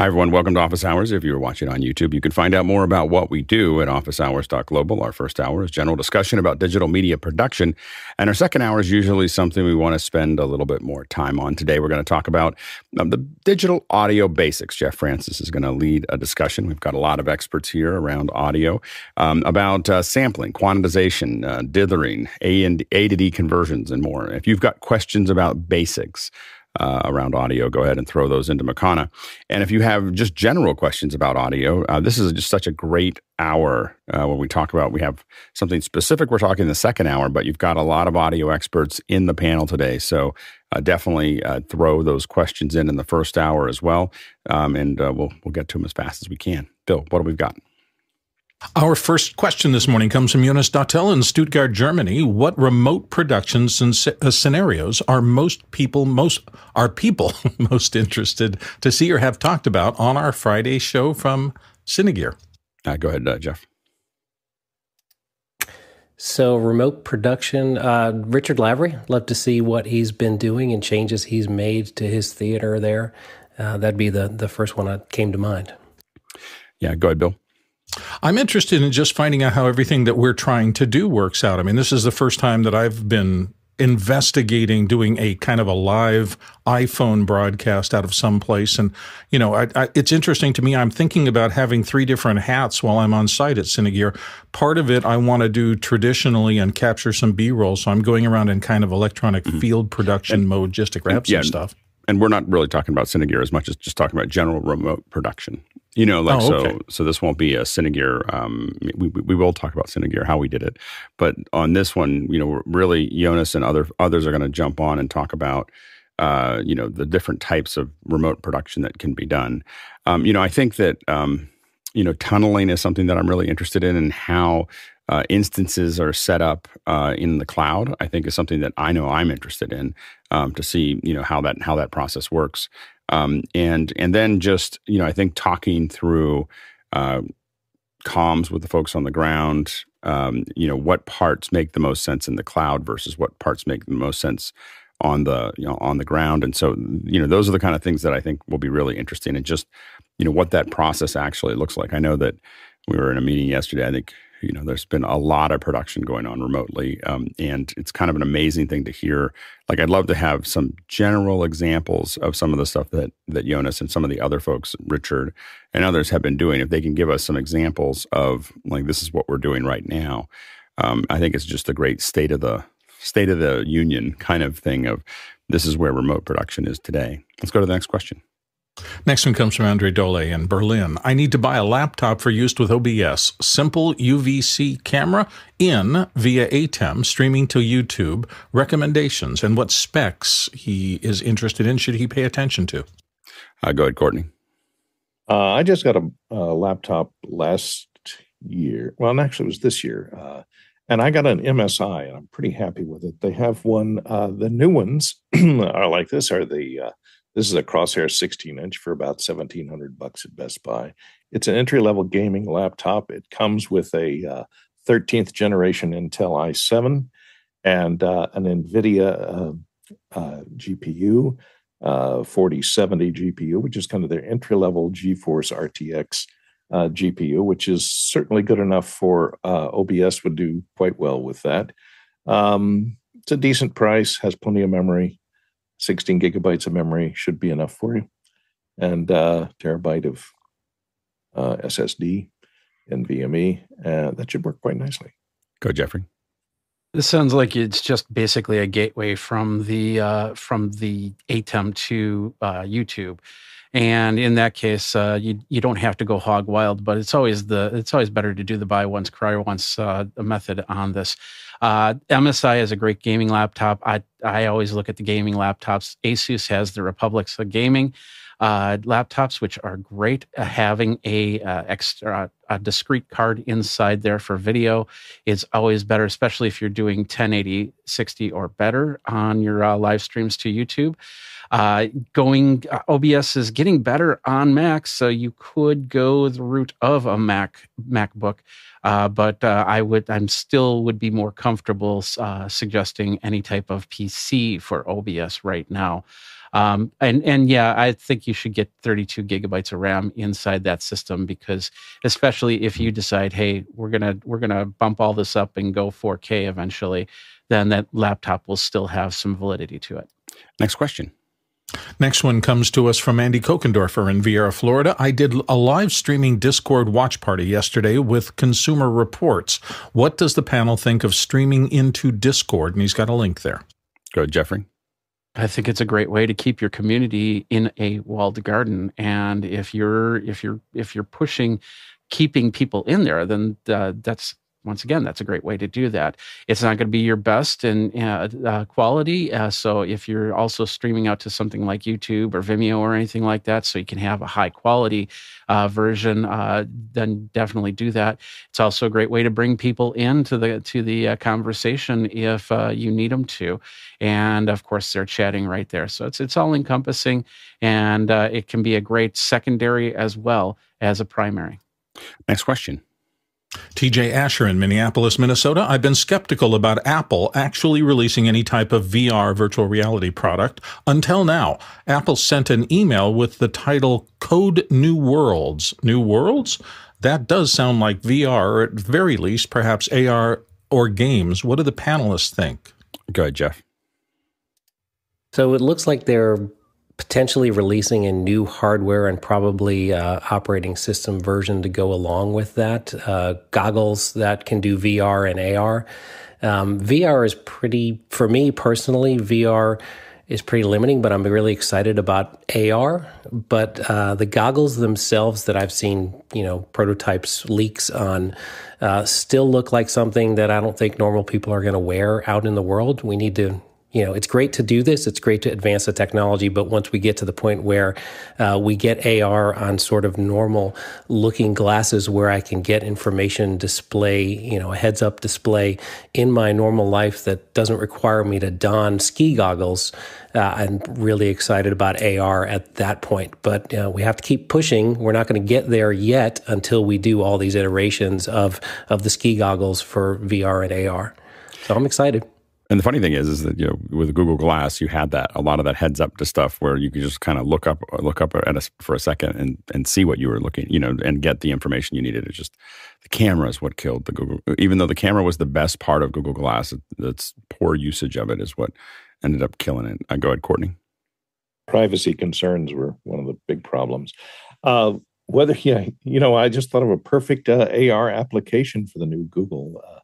Hi, everyone. Welcome to Office Hours. If you're watching on YouTube, you can find out more about what we do at officehours.global. Our first hour is general discussion about digital media production. And our second hour is usually something we want to spend a little bit more time on. Today, we're going to talk about um, the digital audio basics. Jeff Francis is going to lead a discussion. We've got a lot of experts here around audio um, about uh, sampling, quantization, uh, dithering, A, and A to D conversions, and more. If you've got questions about basics, uh, around audio, go ahead and throw those into Makana. And if you have just general questions about audio, uh, this is just such a great hour uh, when we talk about. We have something specific we're talking in the second hour, but you've got a lot of audio experts in the panel today. So uh, definitely uh, throw those questions in in the first hour as well, um, and uh, we'll we'll get to them as fast as we can. Bill, what have we got? Our first question this morning comes from Jonas Dottel in Stuttgart, Germany. What remote productions and uh, scenarios are most people most are people most interested to see or have talked about on our Friday show from Cinegear? Uh, go ahead, uh, Jeff. So, remote production, uh, Richard Lavery, love to see what he's been doing and changes he's made to his theater there. Uh, that'd be the, the first one that came to mind. Yeah, go ahead, Bill. I'm interested in just finding out how everything that we're trying to do works out. I mean, this is the first time that I've been investigating doing a kind of a live iPhone broadcast out of some place. And, you know, I, I, it's interesting to me. I'm thinking about having three different hats while I'm on site at Cinegear. Part of it I want to do traditionally and capture some B roll. So I'm going around in kind of electronic mm-hmm. field production and, mode just to grab yeah, some stuff. And we're not really talking about Cinegear as much as just talking about general remote production. You know, like oh, okay. so. So this won't be a Cinegear. Um, we, we will talk about Cinegear how we did it, but on this one, you know, really Jonas and other others are going to jump on and talk about, uh, you know, the different types of remote production that can be done. Um, you know, I think that um, you know tunneling is something that I'm really interested in, and how uh, instances are set up uh, in the cloud. I think is something that I know I'm interested in um, to see you know how that how that process works. Um, and and then just you know I think talking through uh, comms with the folks on the ground. Um, you know what parts make the most sense in the cloud versus what parts make the most sense on the you know on the ground. And so you know those are the kind of things that I think will be really interesting and just you know what that process actually looks like. I know that we were in a meeting yesterday. I think you know there's been a lot of production going on remotely um, and it's kind of an amazing thing to hear. Like i'd love to have some general examples of some of the stuff that that jonas and some of the other folks richard and others have been doing if they can give us some examples of like this is what we're doing right now. Um, i think it's just a great state of the state of the union kind of thing of this is where remote production is today. Let's go to the next question Next one comes from Andre Dole in Berlin. I need to buy a laptop for use with OBS. Simple UVC camera in via ATEM, streaming to YouTube. Recommendations and what specs he is interested in should he pay attention to? Uh, go ahead, Courtney. Uh, I just got a, a, laptop last year. Well, actually, it was this year. Uh, and I got an MSI, and I'm pretty happy with it. They have one. Uh, the new ones are like this: are the uh, this is a Crosshair 16 inch for about 1700 bucks at Best Buy. It's an entry level gaming laptop. It comes with a uh, 13th generation Intel i7 and uh, an NVIDIA uh, uh GPU, 4070 uh, GPU, which is kind of their entry level GeForce RTX uh, GPU, which is certainly good enough for OBS, would do quite well with that. Um, it's a decent price, has plenty of memory. 16 gigabytes of memory should be enough for you, and uh, terabyte of uh, SSD and NVMe. Uh, that should work quite nicely. Go, Jeffrey. This sounds like it's just basically a gateway from the uh, from the ATEM to uh, YouTube, and in that case, uh, you you don't have to go hog wild. But it's always the it's always better to do the buy once cry once uh, method on this. Uh, MSI is a great gaming laptop. I I always look at the gaming laptops. Asus has the Republics of gaming uh, laptops, which are great. Uh, having a uh, extra a discrete card inside there for video is always better, especially if you're doing 1080, 60 or better on your uh, live streams to YouTube. Uh, going uh, OBS is getting better on Mac, so you could go the route of a Mac MacBook. Uh, but uh, I would, I'm still would be more comfortable uh, suggesting any type of PC for OBS right now. Um, and and yeah, I think you should get 32 gigabytes of RAM inside that system because, especially if you decide, hey, we're gonna we're gonna bump all this up and go 4K eventually, then that laptop will still have some validity to it. Next question. Next one comes to us from Andy Kokendorfer in Viera, Florida. I did a live streaming Discord watch party yesterday with Consumer Reports. What does the panel think of streaming into Discord? And he's got a link there. Go ahead, Jeffrey. I think it's a great way to keep your community in a walled garden. And if you're if you're if you're pushing keeping people in there, then uh, that's once again, that's a great way to do that. It's not going to be your best in uh, uh, quality. Uh, so if you're also streaming out to something like YouTube or Vimeo or anything like that, so you can have a high quality uh, version, uh, then definitely do that. It's also a great way to bring people into the to the uh, conversation if you need them to, and of course they're chatting right there. So it's it's all encompassing, and it can be a great secondary as well as a primary. Next question. TJ Asher in Minneapolis, Minnesota. I've been skeptical about Apple actually releasing any type of VR virtual reality product until now. Apple sent an email with the title Code New Worlds. New Worlds? That does sound like VR, or at very least, perhaps AR or games. What do the panelists think? Go ahead, Jeff. So it looks like they're potentially releasing a new hardware and probably uh, operating system version to go along with that. Uh, goggles that can do VR and AR. Um, VR is pretty, for me personally, VR is pretty limiting, but I'm really excited about AR. But uh, the goggles themselves that I've seen, you know, prototypes, leaks on, uh, still look like something that I don't think normal people are going to wear out in the world. We need to you know, it's great to do this. It's great to advance the technology, but once we get to the point where uh, we get AR on sort of normal looking glasses where I can get information display, you know, a heads up display in my normal life that doesn't require me to don ski goggles, uh, I'm really excited about AR at that point. But uh, we have to keep pushing. We're not going to get there yet until we do all these iterations of, of the ski goggles for VR and AR. So I'm excited. And the funny thing is, is that you know, with Google Glass, you had that a lot of that heads up to stuff where you could just kind of look up, look up at a, for a second and and see what you were looking, you know, and get the information you needed. It's just the camera is what killed the Google. Even though the camera was the best part of Google Glass, its poor usage of it is what ended up killing it. Uh, go ahead, Courtney. Privacy concerns were one of the big problems. Uh, whether yeah, you know, I just thought of a perfect uh, AR application for the new Google uh,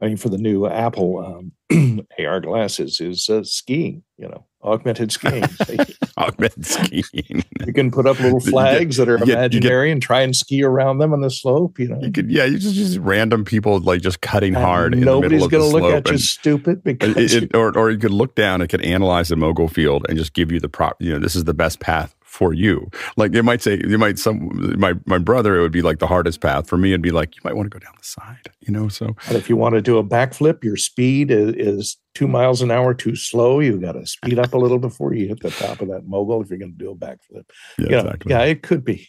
I mean, for the new Apple um, AR glasses is uh, skiing. You know, augmented skiing. augmented skiing. you can put up little flags that are imaginary get, and try and ski around them on the slope. You know, you could yeah, you just just random people like just cutting and hard. Nobody's going to look at you stupid because it, it, or or you could look down. It could analyze the mogul field and just give you the prop. You know, this is the best path for you. Like it might say, you might some my my brother, it would be like the hardest path. For me, it'd be like you might want to go down the side. You know, so. And if you want to do a backflip, your speed is, is two miles an hour too slow. You got to speed up a little before you hit the top of that mogul. If you're going to do a backflip, yeah, you know, exactly. yeah, it could be.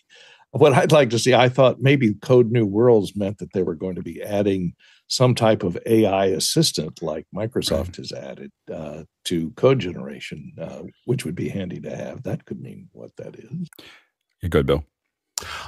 What I'd like to see, I thought maybe Code New Worlds meant that they were going to be adding some type of AI assistant like Microsoft has added uh, to code generation, uh, which would be handy to have. That could mean what that is. You're good, Bill.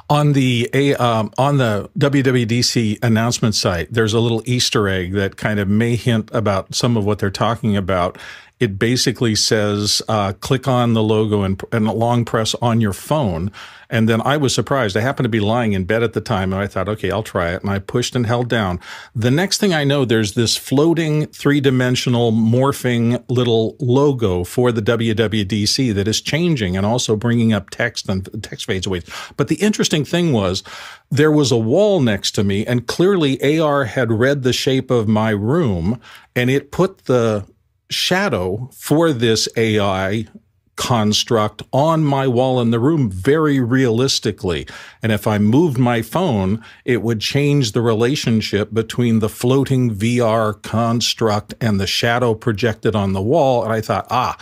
On the a um, on the WWDC announcement site, there's a little Easter egg that kind of may hint about some of what they're talking about, it basically says uh, click on the logo and, and long press on your phone. And then I was surprised. I happened to be lying in bed at the time and I thought, okay, I'll try it. And I pushed and held down. The next thing I know, there's this floating three dimensional morphing little logo for the WWDC that is changing and also bringing up text and text fades away. But the interesting thing was there was a wall next to me and clearly AR had read the shape of my room and it put the shadow for this AI construct on my wall in the room very realistically. And if I moved my phone, it would change the relationship between the floating VR construct and the shadow projected on the wall. And I thought, ah,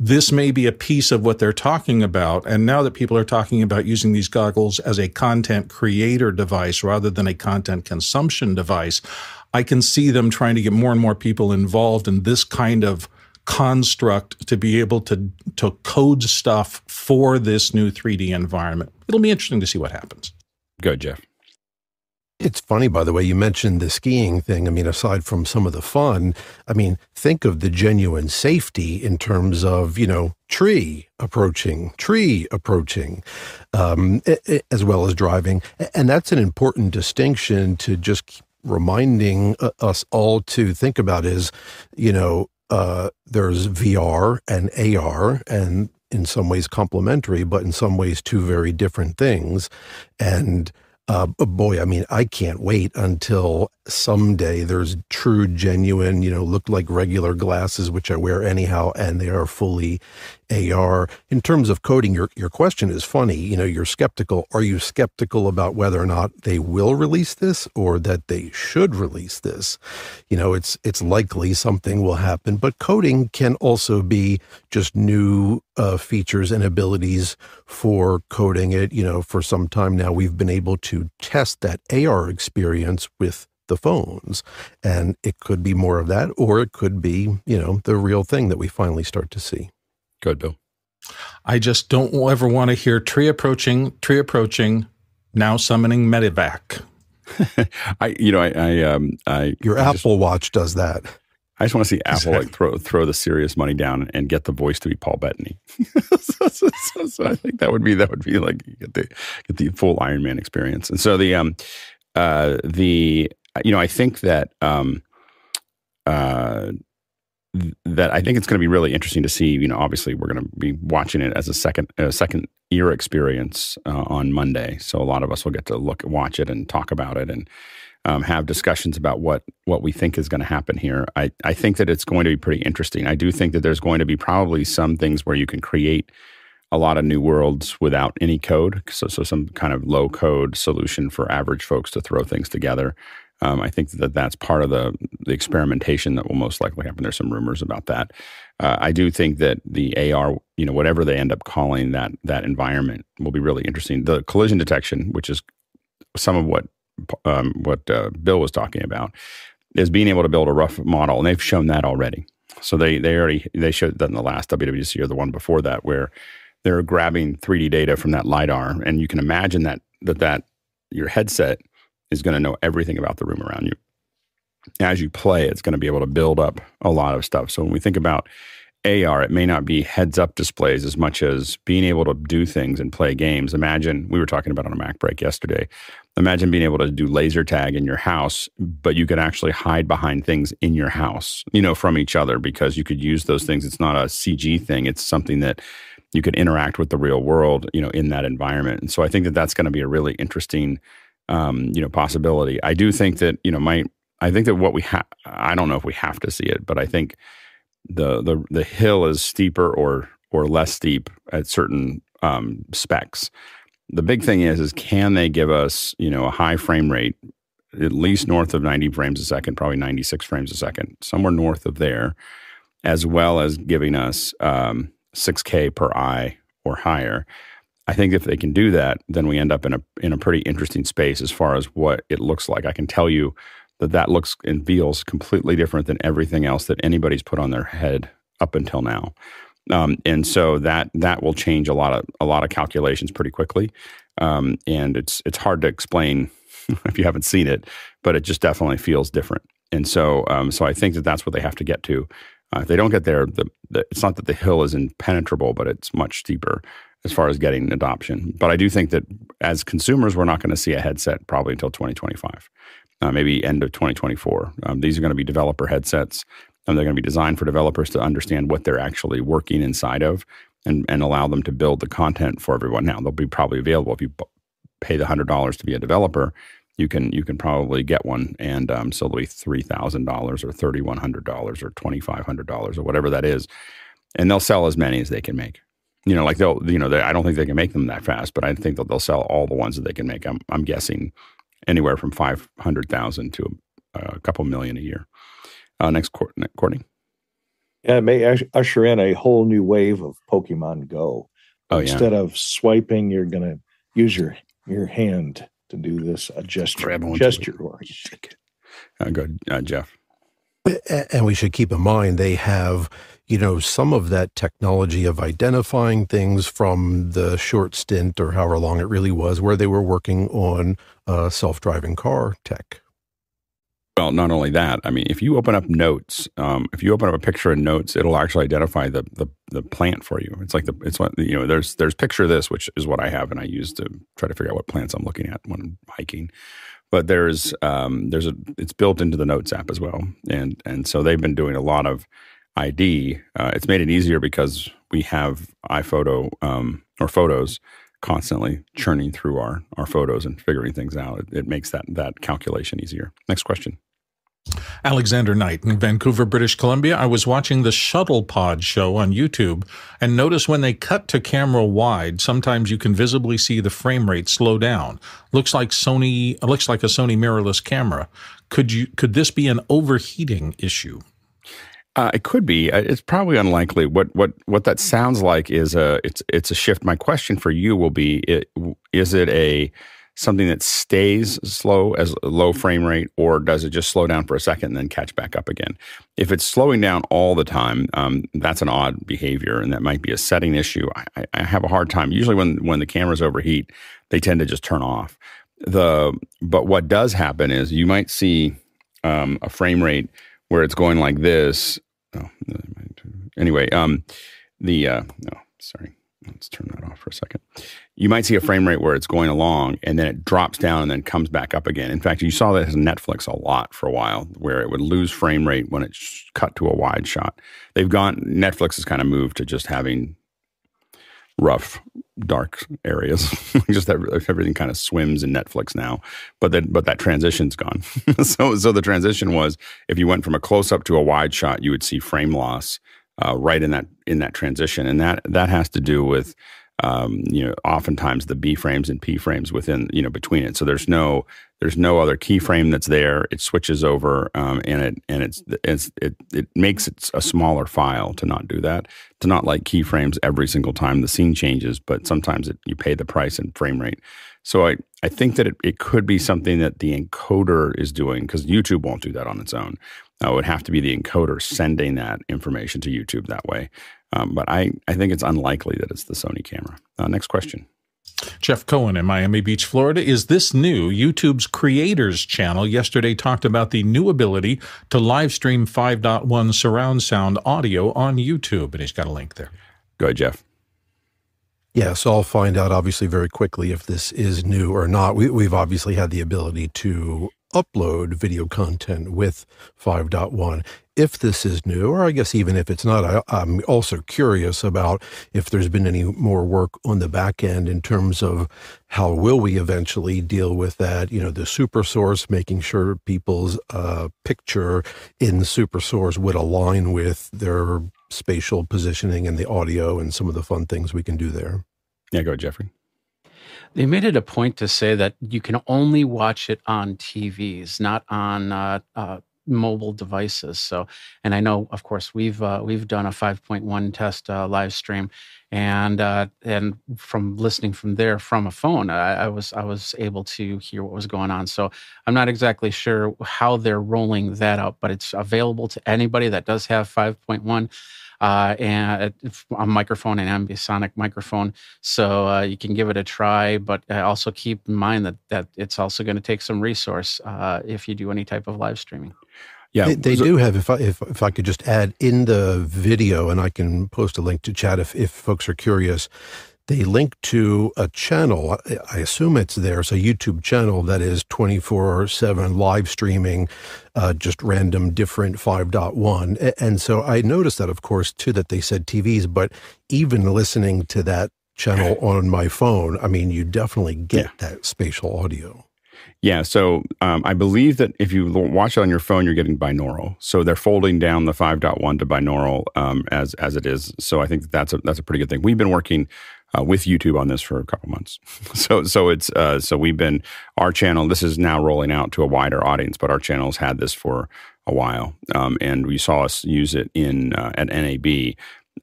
this may be a piece of what they're talking about. And now that people are talking about using these goggles as a content creator device rather than a content consumption device, I can see them trying to get more and more people involved in this kind of construct to be able to, to code stuff for this new 3D environment. It'll be interesting to see what happens. Good, Jeff. It's funny, by the way, you mentioned the skiing thing. I mean, aside from some of the fun, I mean, think of the genuine safety in terms of, you know, tree approaching, tree approaching, um, as well as driving. And that's an important distinction to just reminding uh, us all to think about is, you know, uh, there's VR and AR, and in some ways complementary, but in some ways two very different things. And uh, boy, I mean, I can't wait until someday there's true, genuine, you know, look like regular glasses, which I wear anyhow, and they are fully AR. In terms of coding, your, your question is funny. You know, you're skeptical. Are you skeptical about whether or not they will release this or that they should release this? You know, it's it's likely something will happen, but coding can also be just new uh, features and abilities for coding it. You know, for some time now, we've been able to test that AR experience with the phones. And it could be more of that, or it could be, you know, the real thing that we finally start to see. Good, Bill. I just don't ever want to hear tree approaching, tree approaching, now summoning medevac. I, you know, I, I, um, I your I Apple just, Watch does that. I just want to see Apple like throw throw the serious money down and get the voice to be Paul Bettany. so, so, so, so, I think that would be that would be like get the get the full Iron Man experience. And so the um uh the you know I think that um uh that I think it's going to be really interesting to see. You know, obviously we're going to be watching it as a second a second year experience uh, on Monday, so a lot of us will get to look watch it and talk about it and um, have discussions about what what we think is going to happen here. I I think that it's going to be pretty interesting. I do think that there's going to be probably some things where you can create a lot of new worlds without any code. So so some kind of low code solution for average folks to throw things together. Um, I think that that's part of the, the experimentation that will most likely happen. There's some rumors about that. Uh, I do think that the AR, you know, whatever they end up calling that that environment, will be really interesting. The collision detection, which is some of what um, what uh, Bill was talking about, is being able to build a rough model, and they've shown that already. So they they already they showed that in the last WWDC or the one before that, where they're grabbing 3D data from that lidar, and you can imagine that that that your headset is going to know everything about the room around you. As you play, it's going to be able to build up a lot of stuff. So when we think about AR, it may not be heads up displays as much as being able to do things and play games. Imagine, we were talking about on a MacBreak yesterday. Imagine being able to do laser tag in your house, but you could actually hide behind things in your house, you know, from each other because you could use those things. It's not a CG thing, it's something that you could interact with the real world, you know, in that environment. And so I think that that's going to be a really interesting um, you know, possibility. I do think that, you know, my, I think that what we have, I don't know if we have to see it, but I think the, the, the hill is steeper or, or less steep at certain um, specs. The big thing is, is can they give us, you know, a high frame rate, at least north of 90 frames a second, probably 96 frames a second, somewhere north of there, as well as giving us um, 6K per eye or higher. I think if they can do that, then we end up in a in a pretty interesting space as far as what it looks like. I can tell you that that looks and feels completely different than everything else that anybody's put on their head up until now. Um, and so that that will change a lot of a lot of calculations pretty quickly. Um, and it's it's hard to explain if you haven't seen it, but it just definitely feels different. And so um, so I think that that's what they have to get to. Uh, if they don't get there, the, the, it's not that the hill is impenetrable, but it's much steeper as far as getting adoption. But I do think that as consumers, we're not going to see a headset probably until 2025, uh, maybe end of 2024. Um, these are going to be developer headsets, and they're going to be designed for developers to understand what they're actually working inside of and, and allow them to build the content for everyone. Now, they'll be probably available if you pay the $100 to be a developer. You can you can probably get one, and um, so they'll be three thousand dollars or thirty one hundred dollars or twenty five hundred dollars or whatever that is, and they'll sell as many as they can make you know, like they'll, you know, they, I don't think they can make them that fast, but I think that they'll sell all the ones that they can make. I'm, I'm guessing anywhere from 500,000 to a, a, couple million a year. Uh, next, Courtney. Yeah, it may usher in a whole new wave of Pokemon Go. Oh, yeah. Instead of swiping, you're going to use your, your hand to do this a gesture. Grab gesture. Or uh, go, uh, Jeff. And we should keep in mind they have, you know, some of that technology of identifying things from the short stint or however long it really was, where they were working on uh, self-driving car tech. Well, not only that. I mean, if you open up notes, um, if you open up a picture in notes, it'll actually identify the, the the plant for you. It's like the it's what you know. There's there's picture this, which is what I have, and I use to try to figure out what plants I'm looking at when I'm hiking. But there's um, there's a it's built into the Notes app as well, and and so they've been doing a lot of ID. Uh, it's made it easier because we have iPhoto um, or photos constantly churning through our, our photos and figuring things out. It, it makes that, that calculation easier. Next question. Alexander Knight in Vancouver, British Columbia. I was watching the Shuttle Pod show on YouTube and notice when they cut to camera wide, sometimes you can visibly see the frame rate slow down. Looks like Sony looks like a Sony mirrorless camera. Could you could this be an overheating issue? Uh, it could be. Uh, it's probably unlikely. What what what that sounds like is a it's it's a shift. My question for you will be: it, Is it a something that stays slow as low frame rate, or does it just slow down for a second and then catch back up again? If it's slowing down all the time, um, that's an odd behavior, and that might be a setting issue. I, I have a hard time. Usually, when when the cameras overheat, they tend to just turn off. The but what does happen is you might see um, a frame rate where it's going like this. Oh, anyway, um, the uh, no, sorry, let's turn that off for a second. You might see a frame rate where it's going along and then it drops down and then comes back up again. In fact, you saw that in Netflix a lot for a while, where it would lose frame rate when it cut to a wide shot. They've gone. Netflix has kind of moved to just having rough, dark areas. just that everything kind of swims in Netflix now. But that but that transition's gone. so so the transition was if you went from a close up to a wide shot, you would see frame loss uh, right in that in that transition, and that that has to do with um, you know, oftentimes the B frames and P frames within, you know, between it. So there's no there's no other keyframe that's there. It switches over, um, and it and it's, it's it it makes it a smaller file to not do that. To not like keyframes every single time the scene changes, but sometimes it, you pay the price in frame rate. So I, I think that it, it could be something that the encoder is doing because YouTube won't do that on its own. Uh, it would have to be the encoder sending that information to YouTube that way. Um, but I, I think it's unlikely that it's the Sony camera. Uh, next question. Jeff Cohen in Miami Beach, Florida. Is this new? YouTube's creators channel yesterday talked about the new ability to live stream 5.1 surround sound audio on YouTube. And he's got a link there. Go ahead, Jeff. Yeah, so I'll find out obviously very quickly if this is new or not. We, we've obviously had the ability to upload video content with 5.1 if this is new, or I guess even if it's not, I, am also curious about if there's been any more work on the back end in terms of how will we eventually deal with that. You know, the super source, making sure people's uh, picture in the super source would align with their spatial positioning and the audio and some of the fun things we can do there. Yeah, go ahead, Jeffrey. They made it a point to say that you can only watch it on TVs, not on uh, uh, mobile devices. So, and I know, of course, we've uh, we've done a 5.1 test uh, live stream, and uh, and from listening from there from a phone, I, I, was I was able to hear what was going on. So I'm not exactly sure how they're rolling that out, but it's available to anybody that does have 5.1 uh, and a microphone, an ambisonic microphone. So uh, you can give it a try, but uh, also keep in mind that that it's also going to take some resource uh, if you do any type of live streaming. Yeah, they, they so, do have. If I if if I could just add in the video, and I can post a link to chat if if folks are curious they link to a channel. I assume it's theirs, a YouTube channel that is 24 7 live streaming, uh, just random different 5.1. And so I noticed that, of course, too, that they said TVs, but even listening to that channel on my phone, I mean, you definitely get yeah. that spatial audio. Yeah, so um, I believe that if you watch it on your phone, you're getting binaural. So they're folding down the 5.1 to binaural um, as as it is. So I think that that's a that's a pretty good thing. We've been working uh, with YouTube on this for a couple months. so so it's uh, so we've been our channel. This is now rolling out to a wider audience, but our channel's had this for a while, um, and we saw us use it in uh, at NAB.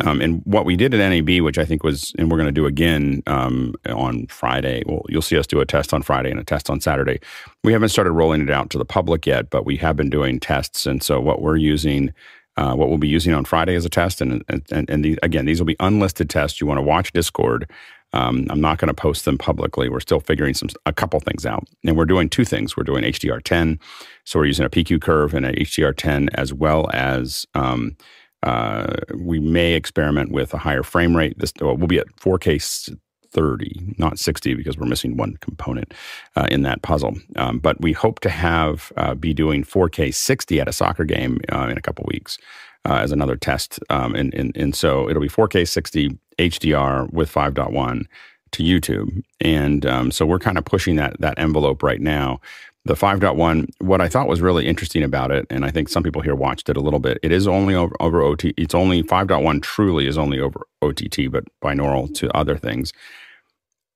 Um, and what we did at NAB, which I think was, and we're going to do again um, on Friday. Well, you'll see us do a test on Friday and a test on Saturday. We haven't started rolling it out to the public yet, but we have been doing tests. And so what we're using, uh, what we'll be using on Friday as a test, and and, and the, again, these will be unlisted tests. You want to watch Discord. Um, I'm not going to post them publicly. We're still figuring some a couple things out, and we're doing two things. We're doing HDR10, so we're using a PQ curve and a HDR10 as well as um, uh, we may experiment with a higher frame rate. This well, we'll be at 4K 30, not 60, because we're missing one component uh, in that puzzle. Um, but we hope to have uh, be doing 4K 60 at a soccer game uh, in a couple weeks. Uh, as another test, um, and, and and so it'll be 4K 60 HDR with 5.1 to YouTube, and um, so we're kind of pushing that that envelope right now the 5.1 what i thought was really interesting about it and i think some people here watched it a little bit it is only over, over ot it's only 5.1 truly is only over ott but binaural to other things.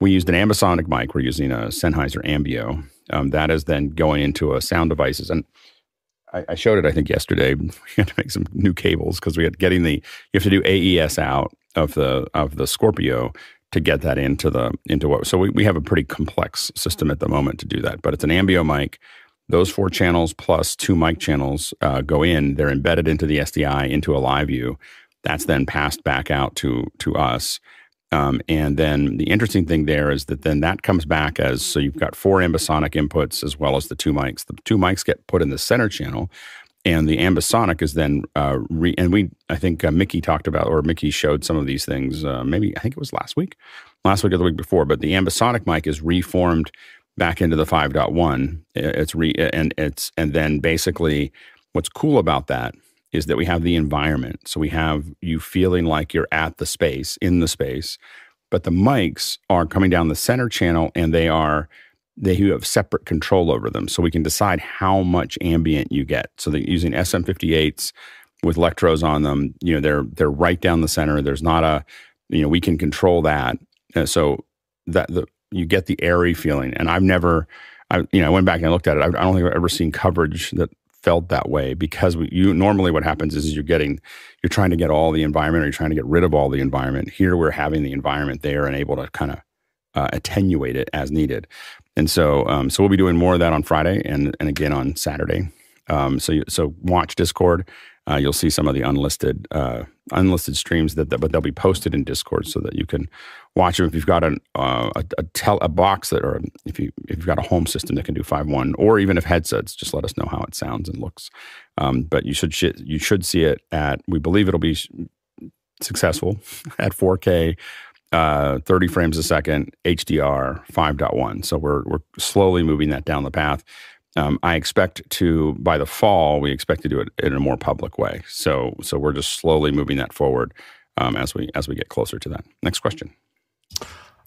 We used an ambisonic mic we're using a sennheiser Ambeo um, that is then going into a sound devices and I, I showed it i think yesterday. We had to make some new cables because we had getting the you have to do aes out of the of the scorpio to get that into the into what so we, we have a pretty complex system at the moment to do that but it's an Ambeo mic. Those four channels plus two mic channels uh, go in they're embedded into the sdi into a LiveU. That's then passed back out to to us. Um, and then the interesting thing there is that then that comes back as so you've got four ambisonic inputs as well as the two mics. The two mics get put in the center channel and the ambisonic is then uh, re, and we I think uh, Mickey talked about or Mickey showed some of these things uh, maybe I think it was last week last week or the week before but the ambisonic mic is reformed back into the 5.1 it's re and it's and then basically what's cool about that is that we have the environment. So we have you feeling like you're at the space in the space but the mics are coming down the center channel and they are they have separate control over them. So we can decide how much ambient you get. So they're using SM58s with electrodes on them. You know, they're they're right down the center. There's not a, you know, we can control that. So that the you get the airy feeling. And I've never, I you know, I went back and I looked at it. I, I don't think I've ever seen coverage that felt that way because we, you normally what happens is you're getting you're trying to get all the environment or you're trying to get rid of all the environment. Here we're having the environment there and able to kind of uh, attenuate it as needed. And so, um, so we'll be doing more of that on Friday and and again on Saturday. Um, so you, so watch Discord. Uh, you'll see some of the unlisted uh, unlisted streams that, that, but they'll be posted in Discord so that you can watch them if you've got an, uh, a a, tel- a box that or if you if you've got a home system that can do five one or even if headsets. Just let us know how it sounds and looks. Um, but you should sh- you should see it at we believe it'll be successful at 4K uh, 30 frames a second, HDR 5.1. So we're we're slowly moving that down the path. Um, I expect to by the fall we expect to do it in a more public way. So so we're just slowly moving that forward um, as we as we get closer to that. Next question.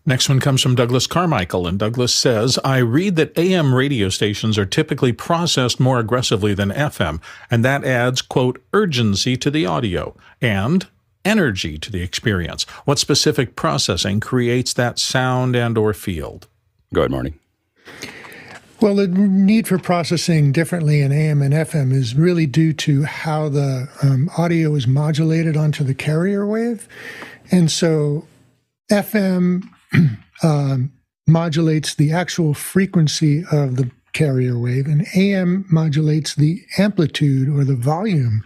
Next one comes from Douglas Carmichael, and Douglas says, I read that AM radio stations are typically processed more aggressively than FM, and that adds, quote, urgency to the audio. And energy to the experience? What specific processing creates that sound and or field? Go ahead, Marty. Well, the need for processing differently in AM and FM is really due to how the um, audio is modulated onto the carrier wave. And so FM um, modulates the actual frequency of the carrier wave, and AM modulates the amplitude or the volume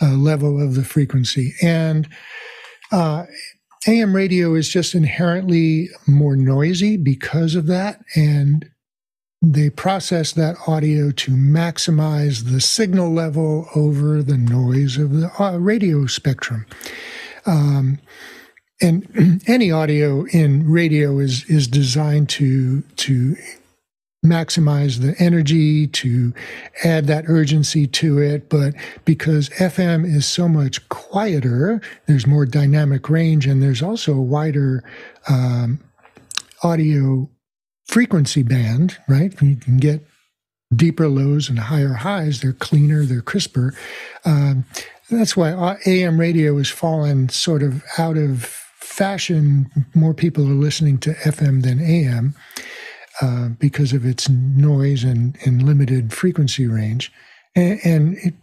uh, level of the frequency. And uh, AM radio is just inherently more noisy because of that. And they process that audio to maximize the signal level over the noise of the uh, radio spectrum. Um, and any audio in radio is is designed to to maximize the energy, to add that urgency to it. But because FM is so much quieter, there's more dynamic range and there's also a wider um, audio frequency band, right? You can get deeper lows and higher highs. They're cleaner, they're crisper. Um, that's why AM radio has fallen sort of out of fashion. More people are listening to FM than AM. Uh, because of its noise and, and limited frequency range. And, and it,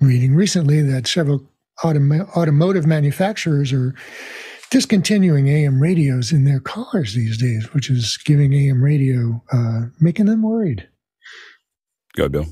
reading recently that several autom- automotive manufacturers are discontinuing AM radios in their cars these days, which is giving AM radio, uh, making them worried. Go, Bill.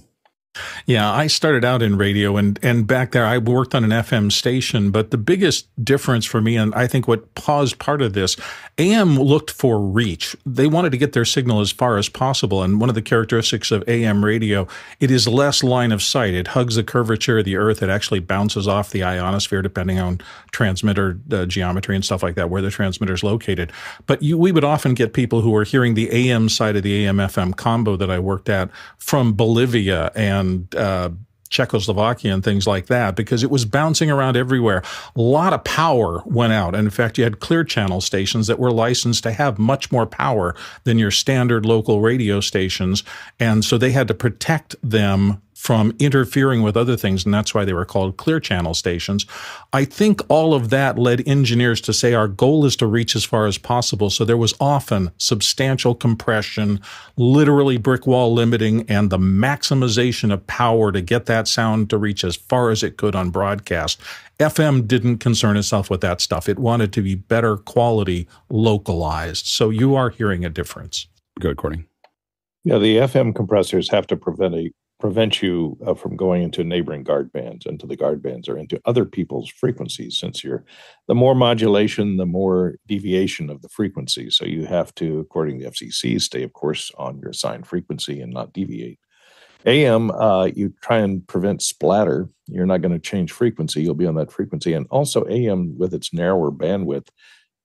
Yeah, I started out in radio and, and back there I worked on an FM station, but the biggest difference for me, and I think what paused part of this, AM looked for reach. They wanted to get their signal as far as possible. And one of the characteristics of AM radio, it is less line of sight. It hugs the curvature of the earth. It actually bounces off the ionosphere depending on transmitter uh, geometry and stuff like that, where the transmitter is located. But you, we would often get people who are hearing the AM side of the AM FM combo that I worked at from Bolivia and and uh, Czechoslovakia and things like that because it was bouncing around everywhere. A lot of power went out. And in fact, you had clear channel stations that were licensed to have much more power than your standard local radio stations. And so they had to protect them from interfering with other things, and that's why they were called clear channel stations. I think all of that led engineers to say our goal is to reach as far as possible. So there was often substantial compression, literally brick wall limiting, and the maximization of power to get that sound to reach as far as it could on broadcast. FM didn't concern itself with that stuff. It wanted to be better quality localized. So you are hearing a difference. Good, Courtney. Yeah, the FM compressors have to prevent a prevent you uh, from going into neighboring guard bands, into the guard bands, or into other people's frequencies. Since you're the more modulation, the more deviation of the frequency. So you have to, according to the FCC, stay, of course, on your assigned frequency and not deviate. AM, uh, you try and prevent splatter. You're not going to change frequency. You'll be on that frequency. And also, AM, with its narrower bandwidth,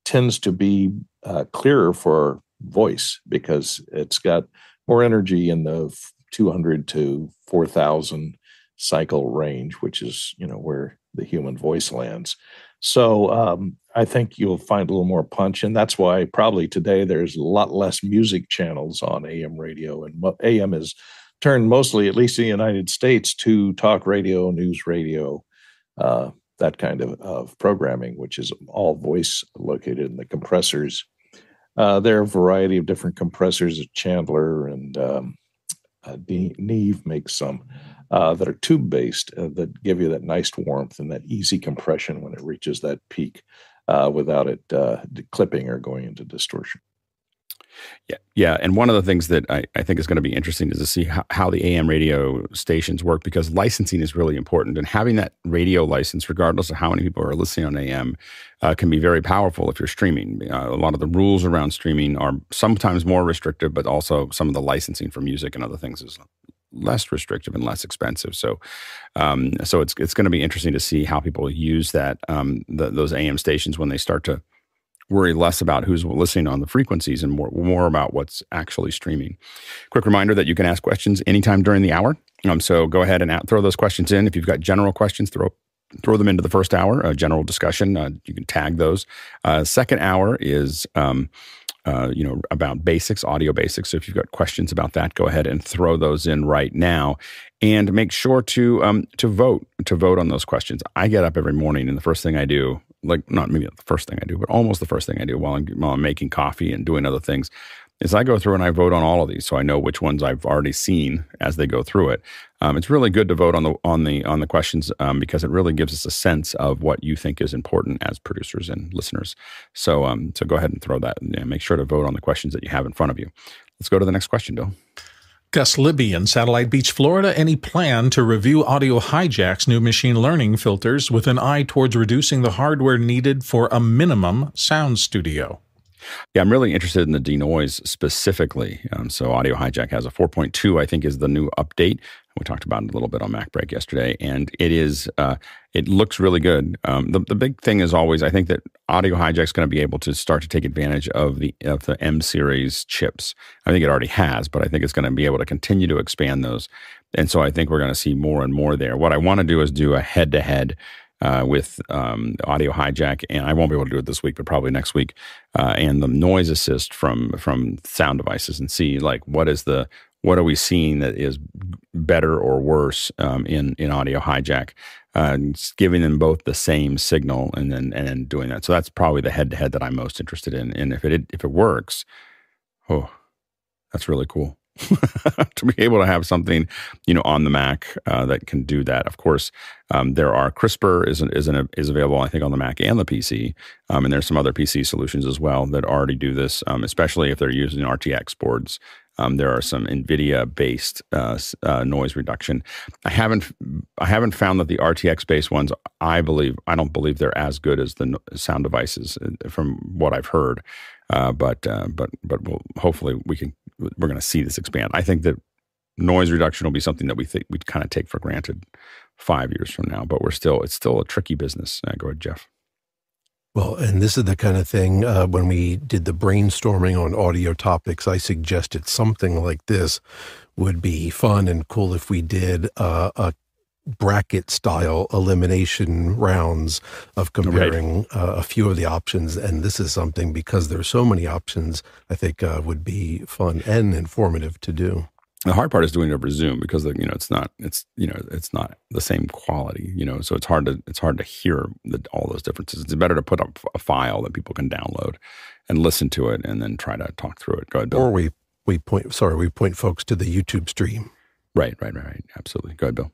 tends to be uh, clearer for voice because it's got more energy in the 200 to 4,000 cycle range, which is you know where the human voice lands. So um, I think you'll find a little more punch, and that's why probably today there's a lot less music channels on AM radio, and AM is turned mostly, at least in the United States, to talk radio, news radio, uh, that kind of, of programming, which is all voice located in the compressors. Uh, there are a variety of different compressors at Chandler and um, uh, Neve makes some uh, that are tube based uh, that give you that nice warmth and that easy compression when it reaches that peak uh, without it uh, clipping or going into distortion. Yeah, yeah, and one of the things that I, I think is going to be interesting is to see how, how, the AM radio stations work because licensing is really important, and having that radio license, regardless of how many people are listening on AM, uh, can be very powerful if you're streaming. Uh, a lot of the rules around streaming are sometimes more restrictive, but also some of the licensing for music and other things is less restrictive and less expensive. So, um, so it's it's going to be interesting to see how people use that um, the, those AM stations when they start to worry less about who's listening on the frequencies and more, more about what's actually streaming. Quick reminder that you can ask questions anytime during the hour. Um, so go ahead and throw those questions in. If you've got general questions, throw throw them into the first hour, a general discussion. Uh, you can tag those. Uh, second hour is um, uh, you know about basics, audio basics. So if you've got questions about that, go ahead and throw those in right now, and make sure to um, to vote to vote on those questions. I get up every morning, and the first thing I do like not maybe not the first thing I do, but almost the first thing I do while I'm, while I'm making coffee and doing other things is I go through and I vote on all of these, so I know which ones I've already seen as they go through it. Um, it's really good to vote on the on the on the questions um, because it really gives us a sense of what you think is important as producers and listeners. So um, so go ahead and throw that. And make sure to vote on the questions that you have in front of you. Let's go to the next question, Bill. Gus Libby in Satellite Beach, Florida, any plan to review Audio Hijack's new machine learning filters with an eye towards reducing the hardware needed for a minimum sound studio? Yeah, I'm really interested in the denoise specifically. Um, so Audio Hijack has a 4.2, I think, is the new update. We talked about it a little bit on MacBreak yesterday, and it is uh, it looks really good. Um, the the big thing is always I think that Audio Hijack is going to be able to start to take advantage of the of the M series chips. I think it already has, but I think it's going to be able to continue to expand those, and so I think we're going to see more and more there. What I want to do is do a head to head uh, with um, audio hijack, and I won't be able to do it this week, but probably next week, uh, and the noise assist from from sound devices, and see like what is the what are we seeing that is better or worse um, in in audio hijack, uh, giving them both the same signal, and then and then doing that. So that's probably the head to head that I'm most interested in, and if it if it works, oh, that's really cool. to be able to have something, you know, on the Mac uh, that can do that. Of course, um, there are CRISPR is is an, is available, I think, on the Mac and the PC, um, and there's some other PC solutions as well that already do this, um, especially if they're using RTX boards. Um, there are some NVIDIA-based uh, uh, noise reduction. I haven't I haven't found that the RTX-based ones. I believe I don't believe they're as good as the sound devices uh, from what I've heard. Uh, but uh, but but we'll, hopefully we can we're going to see this expand. I think that noise reduction will be something that we think we kind of take for granted five years from now. But we're still it's still a tricky business. Uh, go ahead, Jeff. Well, and this is the kind of thing uh, when we did the brainstorming on audio topics, I suggested something like this would be fun and cool if we did uh, a bracket style elimination rounds of comparing right. uh, a few of the options. And this is something because there are so many options, I think uh, would be fun and informative to do. The hard part is doing it over Zoom because you know it's not it's you know it's not the same quality you know so it's hard to it's hard to hear the, all those differences. It's better to put up a file that people can download and listen to it and then try to talk through it. Go ahead, Bill. Or we we point sorry we point folks to the YouTube stream. Right, right, right, right. Absolutely. Go ahead, Bill.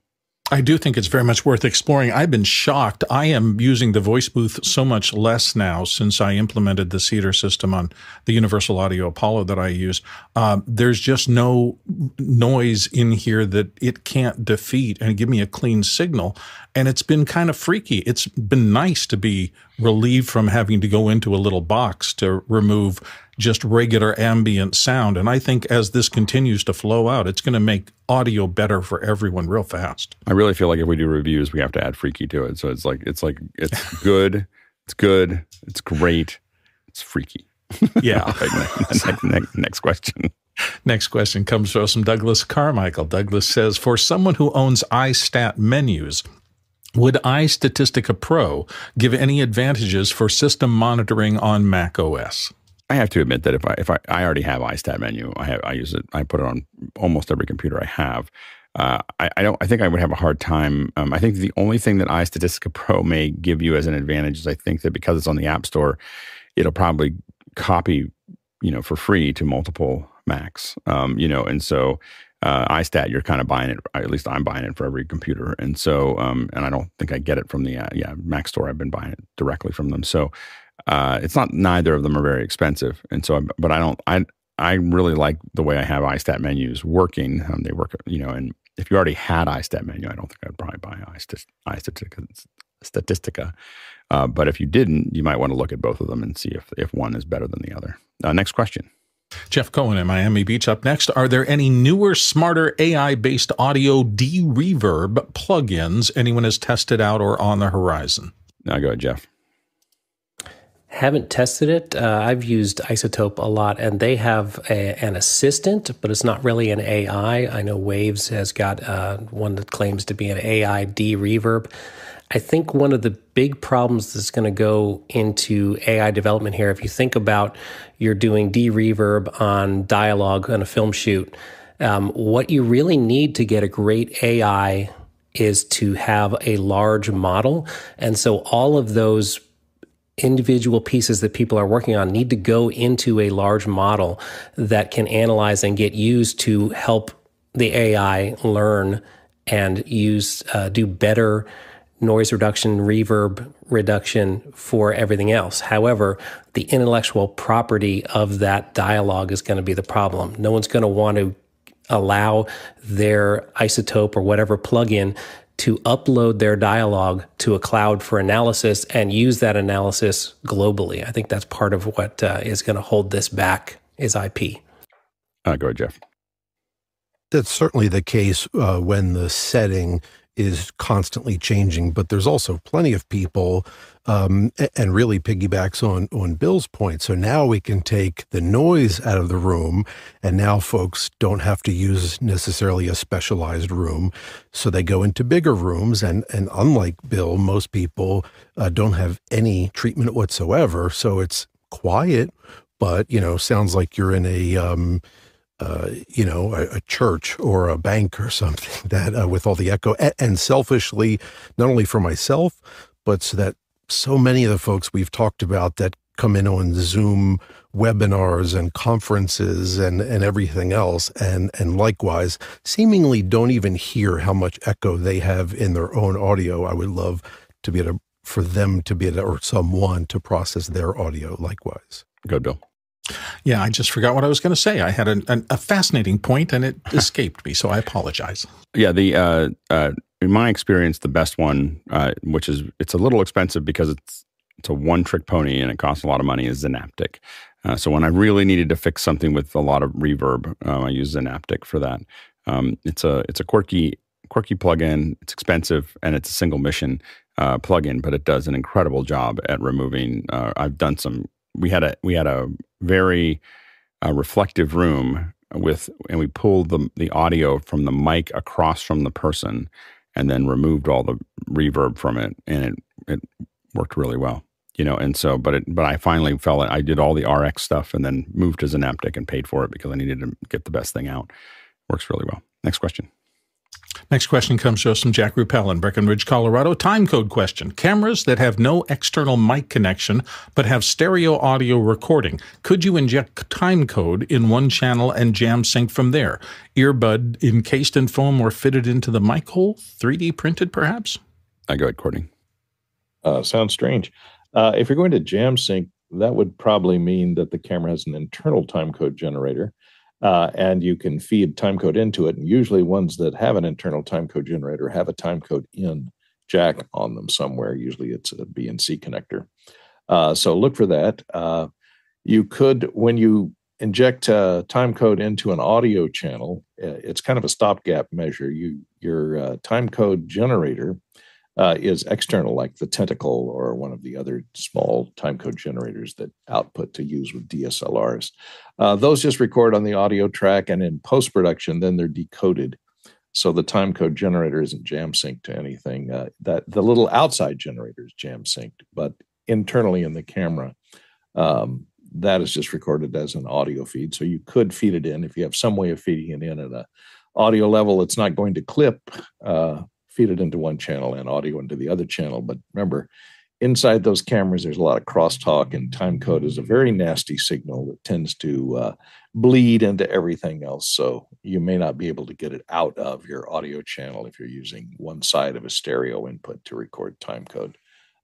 I do think it's very much worth exploring. I've been shocked. I am using the voice booth so much less now since I implemented the Cedar system on the Universal Audio Apollo that I use. Uh, there's just no noise in here that it can't defeat and give me a clean signal. And it's been kind of freaky. It's been nice to be relieved from having to go into a little box to remove just regular ambient sound. And I think as this continues to flow out, it's going to make audio better for everyone real fast. I really feel like if we do reviews, we have to add freaky to it. So it's like it's like it's good, it's good, it's great, it's freaky. Yeah. next, next, next question. Next question comes from Douglas Carmichael. Douglas says, for someone who owns iStat menus, would iStatistica Pro give any advantages for system monitoring on Mac OS? I have to admit that if I if I, I already have iStat menu, I have I use it. I put it on almost every computer I have. Uh, I, I, don't. I think I would have a hard time. Um, I think the only thing that iStatistica Pro may give you as an advantage is I think that because it's on the App Store, it'll probably copy, you know, for free to multiple Macs. Um, you know, and so uh, iStat, you're kind of buying it. At least I'm buying it for every computer, and so um, and I don't think I get it from the uh, yeah Mac Store. I've been buying it directly from them. So uh, it's not neither of them are very expensive, and so but I don't I I really like the way I have iStat menus working. Um, they work, you know, and if you already had iStat menu, I don't think I'd probably buy iStat, iStatistica. Statistica. Uh, but if you didn't, you might want to look at both of them and see if, if one is better than the other. Uh, next question. Jeff Cohen in Miami Beach up next. Are there any newer, smarter AI based audio de reverb plugins anyone has tested out or on the horizon? Now go ahead, Jeff. Haven't tested it. Uh, I've used iZotope a lot, and they have a, an assistant, but it's not really an AI. I know Waves has got uh, one that claims to be an AI de reverb. I think one of the big problems that's going to go into AI development here, if you think about you're doing D reverb on dialogue on a film shoot, um, what you really need to get a great AI is to have a large model. And so all of those individual pieces that people are working on need to go into a large model that can analyze and get used to help the AI learn and use uh, do better noise reduction, reverb reduction for everything else. However, the intellectual property of that dialogue is going to be the problem. No one's going to want to allow their iZotope or whatever plugin to upload their dialogue to a cloud for analysis and use that analysis globally. I think that's part of what uh, is going to hold this back is IP. Uh, go ahead, Jeff. That's certainly the case uh, when the setting is constantly changing, but there's also plenty of people, um, and really piggybacks on on Bill's point. So now we can take the noise out of the room, and now folks don't have to use necessarily a specialized room, so they go into bigger rooms. And and unlike Bill, most people uh, don't have any treatment whatsoever, so it's quiet, but you know sounds like you're in a um, uh, you know, a, a, church or a bank or something that uh, with all the echo and, and, selfishly, not only for myself, but so that so many of the folks we've talked about that come in on Zoom webinars and conferences and, and everything else. And, and likewise, seemingly don't even hear how much echo they have in their own audio. I would love to be able to, for them to be able to, or someone to process their audio likewise. Good, Bill. Yeah, I just forgot what I was going to say. I had an, an, a fascinating point and it escaped me, so I apologize. Yeah, the uh, uh, in my experience, the best one, uh, which is it's a little expensive because it's it's a one trick pony and it costs a lot of money, is Zynaptiq. Uh, so when I really needed to fix something with a lot of reverb, uh, I use Zynaptiq for that. Um, it's a it's a quirky quirky plugin. It's expensive and it's a single mission uh, plugin, but it does an incredible job at removing. Uh, I've done some. We had a we had a very uh, reflective room with, and we pulled the the audio from the mic across from the person, and then removed all the reverb from it, and it it worked really well. You know, and so, but it, but I finally felt I did all the RX stuff and then moved to Zynaptiq and paid for it because I needed to get the best thing out. Works really well. Next question. Next question comes to us from Jack Ruppel in Breckenridge, Colorado. Time code question. Cameras that have no external mic connection but have stereo audio recording. Could you inject time code in one channel and jam sync from there? Earbud encased in foam or fitted into the mic hole? 3D printed, perhaps? I go ahead, Courtney. Uh, sounds strange. Uh, if you're going to jam sync, that would probably mean that the camera has an internal timecode generator uh, and you can feed timecode into it. And usually, ones that have an internal timecode generator have a timecode in jack on them somewhere. Usually, it's a BNC connector. Uh, so look for that. Uh, you could, when you inject uh, timecode into an audio channel, uh, it's kind of a stopgap measure. You your uh, timecode generator uh, is external, like the Tentacle or one of the other small timecode generators that output to use with DSLRs. Uh, those just record on the audio track, and in post production, then they're decoded. So the timecode generator isn't jam synced to anything. Uh, that the little outside generator is jam synced, but internally in the camera, um, that is just recorded as an audio feed. So you could feed it in if you have some way of feeding it in at a audio level. It's not going to clip uh, feed it into one channel and audio into the other channel. But remember, inside those cameras, there's a lot of crosstalk, and time code is a very nasty signal that tends to uh, bleed into everything else. So you may not be able to get it out of your audio channel if you're using one side of a stereo input to record time code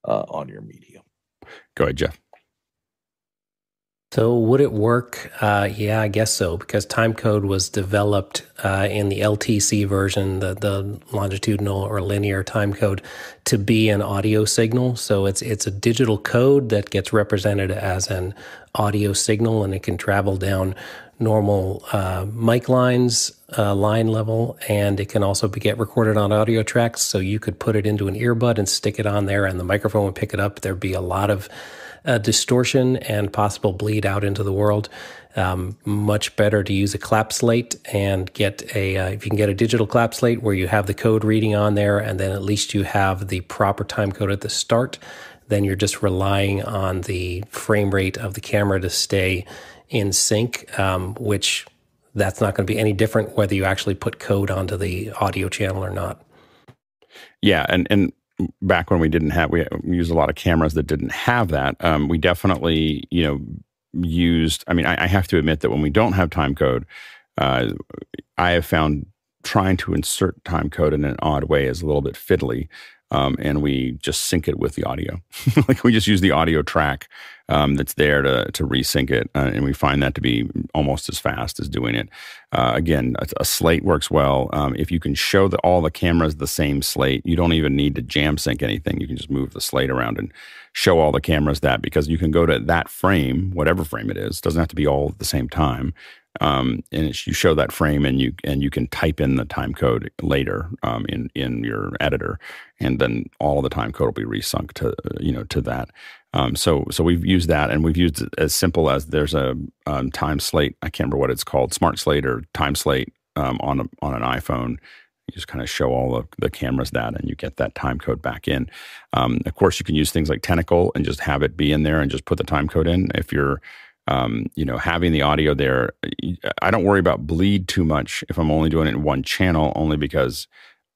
uh, on your medium. Go ahead, Jeff. So would it work? Uh, yeah, I guess so because timecode was developed uh, in the LTC version, the, the longitudinal or linear timecode, to be an audio signal. So it's it's a digital code that gets represented as an audio signal, and it can travel down normal uh, mic lines, uh, line level, and it can also be, get recorded on audio tracks. So you could put it into an earbud and stick it on there, and the microphone would pick it up. There'd be a lot of distortion and possible bleed out into the world. Um, much better to use a clap slate and get a uh, if you can get a digital clap slate where you have the code reading on there and then at least you have the proper time code at the start then you're just relying on the frame rate of the camera to stay in sync um, which that's not going to be any different whether you actually put code onto the audio channel or not yeah and and back when we didn't have we used a lot of cameras that didn't have that um, we definitely you know used i mean I, I, have to admit that when we don't have time code uh, i have found trying to insert time code in an odd way is a little bit fiddly um, and we just sync it with the audio. like we just use the audio track um, that's there to to resync it, uh, and we find that to be almost as fast as doing it. Uh, again, a, a, slate works well. Um, if you can show that all the cameras the same slate, you don't even need to jam sync anything. You can just move the slate around and show all the cameras that because you can go to that frame, whatever frame it is. Doesn't have to be all at the same time um, and you show that frame and you and you can type in the time code later um, in in your editor and then all the time code will be resunk to you know to that um, so so we've used that and we've used it as simple as there's a um, time slate I can't remember what it's called smart slate or time slate um, on a, on an iPhone. You just kind of show all of the cameras that and you get that time code back in. Um, of course you can use things like Tentacle and just have it be in there and just put the time code in. If you're um, you know, having the audio there, I don't worry about bleed too much if I'm only doing it in one channel, only because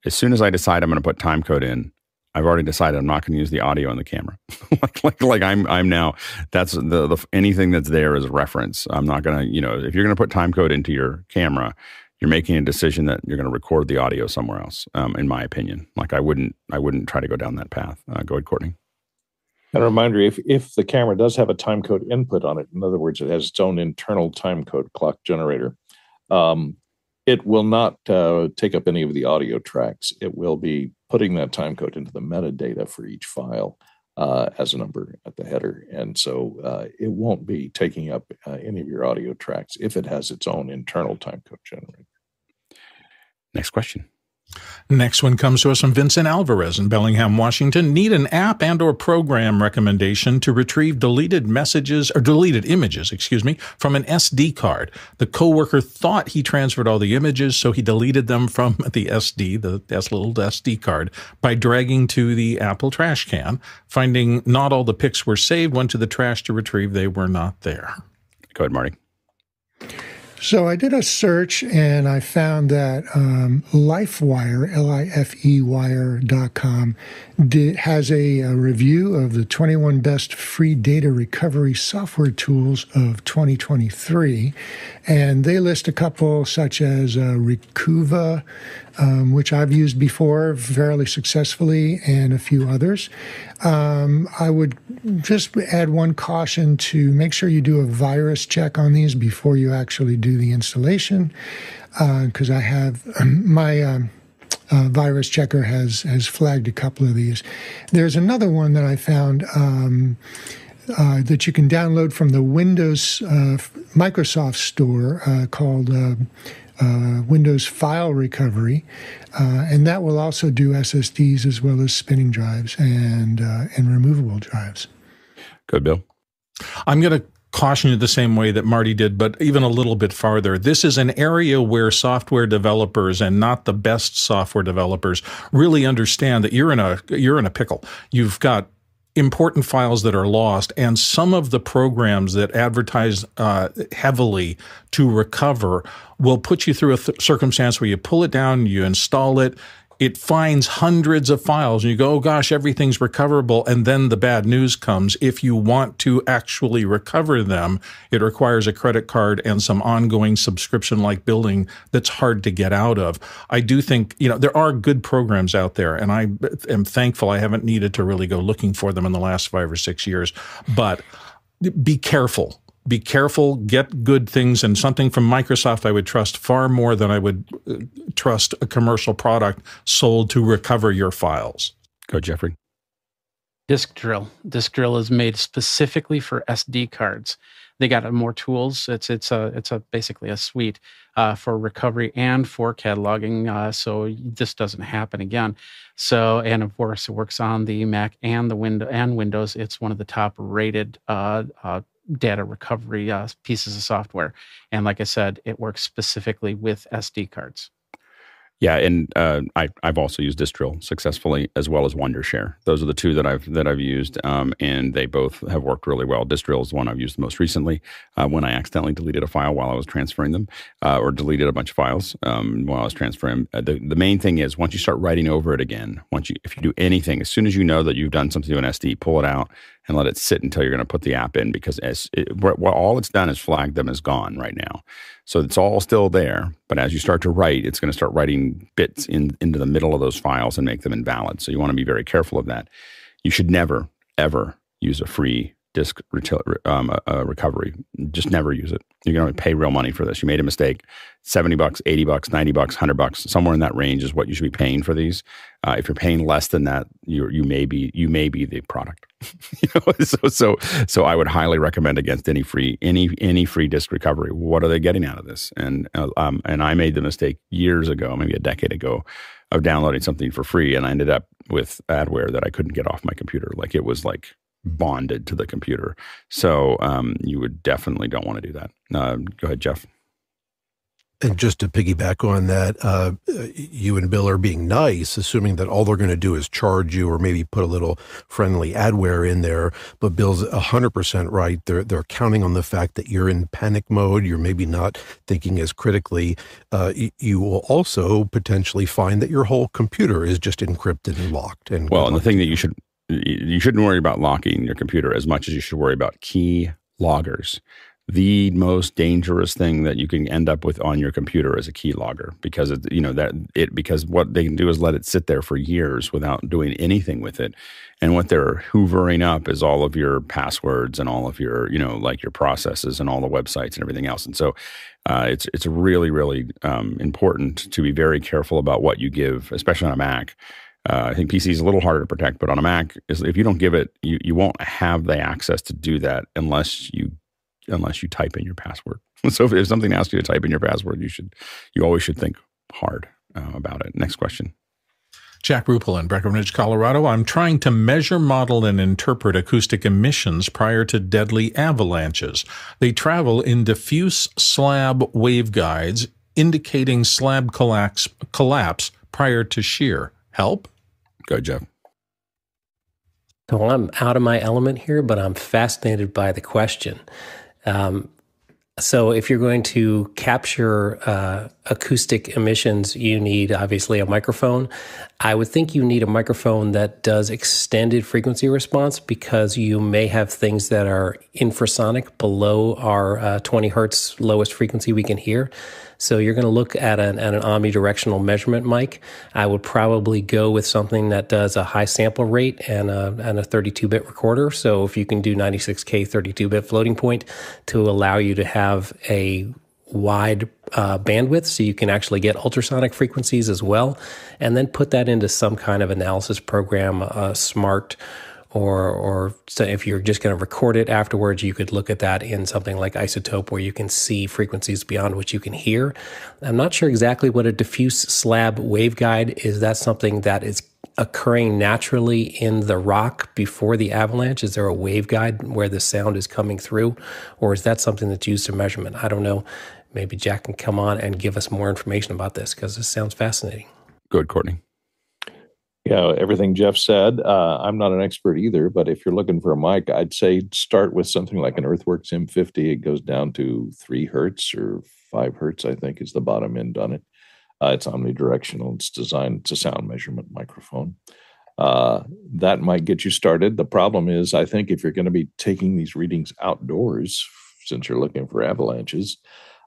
as soon as I decide I'm going to put time code in, I've already decided I'm not going to use the audio and the camera. like, like, like I'm, I'm now. That's the, the anything that's there is reference. I'm not going to, you know, if you're going to put time code into your camera, you're making a decision that you're going to record the audio somewhere else. Um, in my opinion, like I wouldn't, I wouldn't try to go down that path. Uh, go ahead, Courtney. And a reminder: if if the camera does have a time code input on it, in other words, it has its own internal time code clock generator. Um, it will not uh, take up any of the audio tracks. It will be putting that time code into the metadata for each file uh, as a number at the header. And so uh, it won't be taking up uh, any of your audio tracks if it has its own internal time code generator. Next question. Next one comes to us from Vincent Alvarez in Bellingham, Washington. Need an app and or program recommendation to retrieve deleted messages or deleted images, excuse me, from an SD card. The coworker thought he transferred all the images, so he deleted them from the SD, the S little SD card, by dragging to the Apple trash can. Finding not all the pics were saved, went to the trash to retrieve they were not there. Go ahead, Marty. So I did a search and I found that um, LifeWire, L-I-F-E wire.com, did, has a, a, review of the 21 best free data recovery software tools of 2023. And they list a couple such as uh, Recuva, um, which I've used before fairly successfully, and a few others. Um, I would just add one caution to make sure you do a virus check on these before you actually do the installation, because uh, I have my. Um, uh, virus checker has has flagged a couple of these. There's another one that I found um, uh, that you can download from the Windows uh, Microsoft Store uh, called uh, uh, Windows File Recovery, and that will also do SSDs as well as spinning drives and and removable drives. Good, Bill. I'm going to caution you the same way that Marty did, but even a little bit farther. This is an area where software developers and not the best software developers really understand that you're in a you're in a pickle. You've got important files that are lost, and some of the programs that advertise uh, heavily to recover will put you through a th- circumstance where you pull it down, you install it, it finds hundreds of files and you go, oh gosh, everything's recoverable. And then the bad news comes. If you want to actually recover them, it requires a credit card and some ongoing subscription like billing that's hard to get out of. I do think, you know, there are good programs out there and I am thankful I haven't needed to really go looking for them in the last five or six years. But be careful be careful, get good things, and something from Microsoft I would trust far more than I would uh, trust a commercial product sold to recover your files. Go, Jeffrey. Disk Drill. Disk Drill is made specifically for SD cards. They got more tools. It's it's a it's a basically a suite uh, for recovery and for cataloging. Uh, so this doesn't happen again. So and of course it works on the Mac and the window and Windows. It's one of the top rated uh, uh data recovery uh, pieces of software. And like I said, it works specifically with SD cards. Yeah, and uh, I, have also used Disk Drill successfully as well as Wondershare. Those are the two that I've that I've used, um, and they both have worked really well. Disk Drill is the one I've used the most recently uh, when I accidentally deleted a file while I was transferring them, uh, or deleted a bunch of files um, while I was transferring. Uh, the the main thing is once you start writing over it again, once you if you do anything, as soon as you know that you've done something to an SD, pull it out and let it sit until you're going to put the app in because as it, all it's done is flagged them as gone right now. So it's all still there, but as you start to write, it's going to start writing bits in into the middle of those files and make them invalid. So you want to be very careful of that. You should never ever use a free disk um, recovery. Just never use it. You're going to pay real money for this. You made a mistake. 70 bucks, 80 bucks, 90 bucks, 100 bucks, somewhere in that range is what you should be paying for these. Uh, if you're paying less than that, you you may be you may be the product. you know, so so so I would highly recommend against any free any any free disk recovery. What are they getting out of this? And uh, um and I made the mistake years ago, maybe a decade ago, of downloading something for free, and I ended up with adware that I couldn't get off my computer. Like it was like bonded to the computer. So um, you would definitely don't want to do that. Uh, go ahead, Jeff. And just to piggyback on that, uh, you and Bill are being nice, assuming that all they're going to do is charge you or maybe put a little friendly adware in there. But Bill's 100% right. They're, they're counting on the fact that you're in panic mode. You're maybe not thinking as critically. Uh, you will also potentially find that your whole computer is just encrypted and locked. And well, and the thing that you should you shouldn't worry about locking your computer as much as you should worry about key loggers. The most dangerous thing that you can end up with on your computer is a keylogger because it, you know that it because what they can do is let it sit there for years without doing anything with it. And what they're hoovering up is all of your passwords and all of your you know like your processes and all the websites and everything else. And so uh, it's it's really really um, important to be very careful about what you give especially on a mac uh, I think PC is a little harder to protect, but on a Mac, if you don't give it, you, you won't have the access to do that unless you unless you type in your password. so if, if something asks you to type in your password, you should you always should think hard uh, about it. Next question. Jack Rupel in Breckenridge, Colorado. I'm trying to measure, model, and interpret acoustic emissions prior to deadly avalanches. They travel in diffuse slab waveguides indicating slab collapse, collapse prior to shear. Help? Go, Jeff. So I'm out of my element here, but I'm fascinated by the question. Um, so, if you're going to capture uh, acoustic emissions, you need obviously a microphone. I would think you need a microphone that does extended frequency response because you may have things that are infrasonic below our uh, 20 hertz lowest frequency we can hear. So you're going to look at an, at an omnidirectional measurement mic. I would probably go with something that does a high sample rate and a, and a 32 bit recorder. So if you can do 96K 32 bit floating point to allow you to have a wide uh, bandwidth so you can actually get ultrasonic frequencies as well and then put that into some kind of analysis program a smart or or so if you're just going to record it afterwards, you could look at that in something like iZotope where you can see frequencies beyond what you can hear. I'm not sure exactly what a diffuse slab waveguide is. That something that is occurring naturally in the rock before the avalanche? Is there a waveguide where the sound is coming through, or is that something that's used for measurement? I don't know. Maybe Jack can come on and give us more information about this because this sounds fascinating. Good, Courtney. Yeah, everything Jeff said. Uh, I'm not an expert either, but if you're looking for a mic, I'd say start with something like an Earthworks M50. It goes down to three hertz or five hertz, I think, is the bottom end on it. Uh, it's omnidirectional. It's designed. A sound measurement microphone. Uh, that might get you started. The problem is, I think, if you're going to be taking these readings outdoors, since you're looking for avalanches,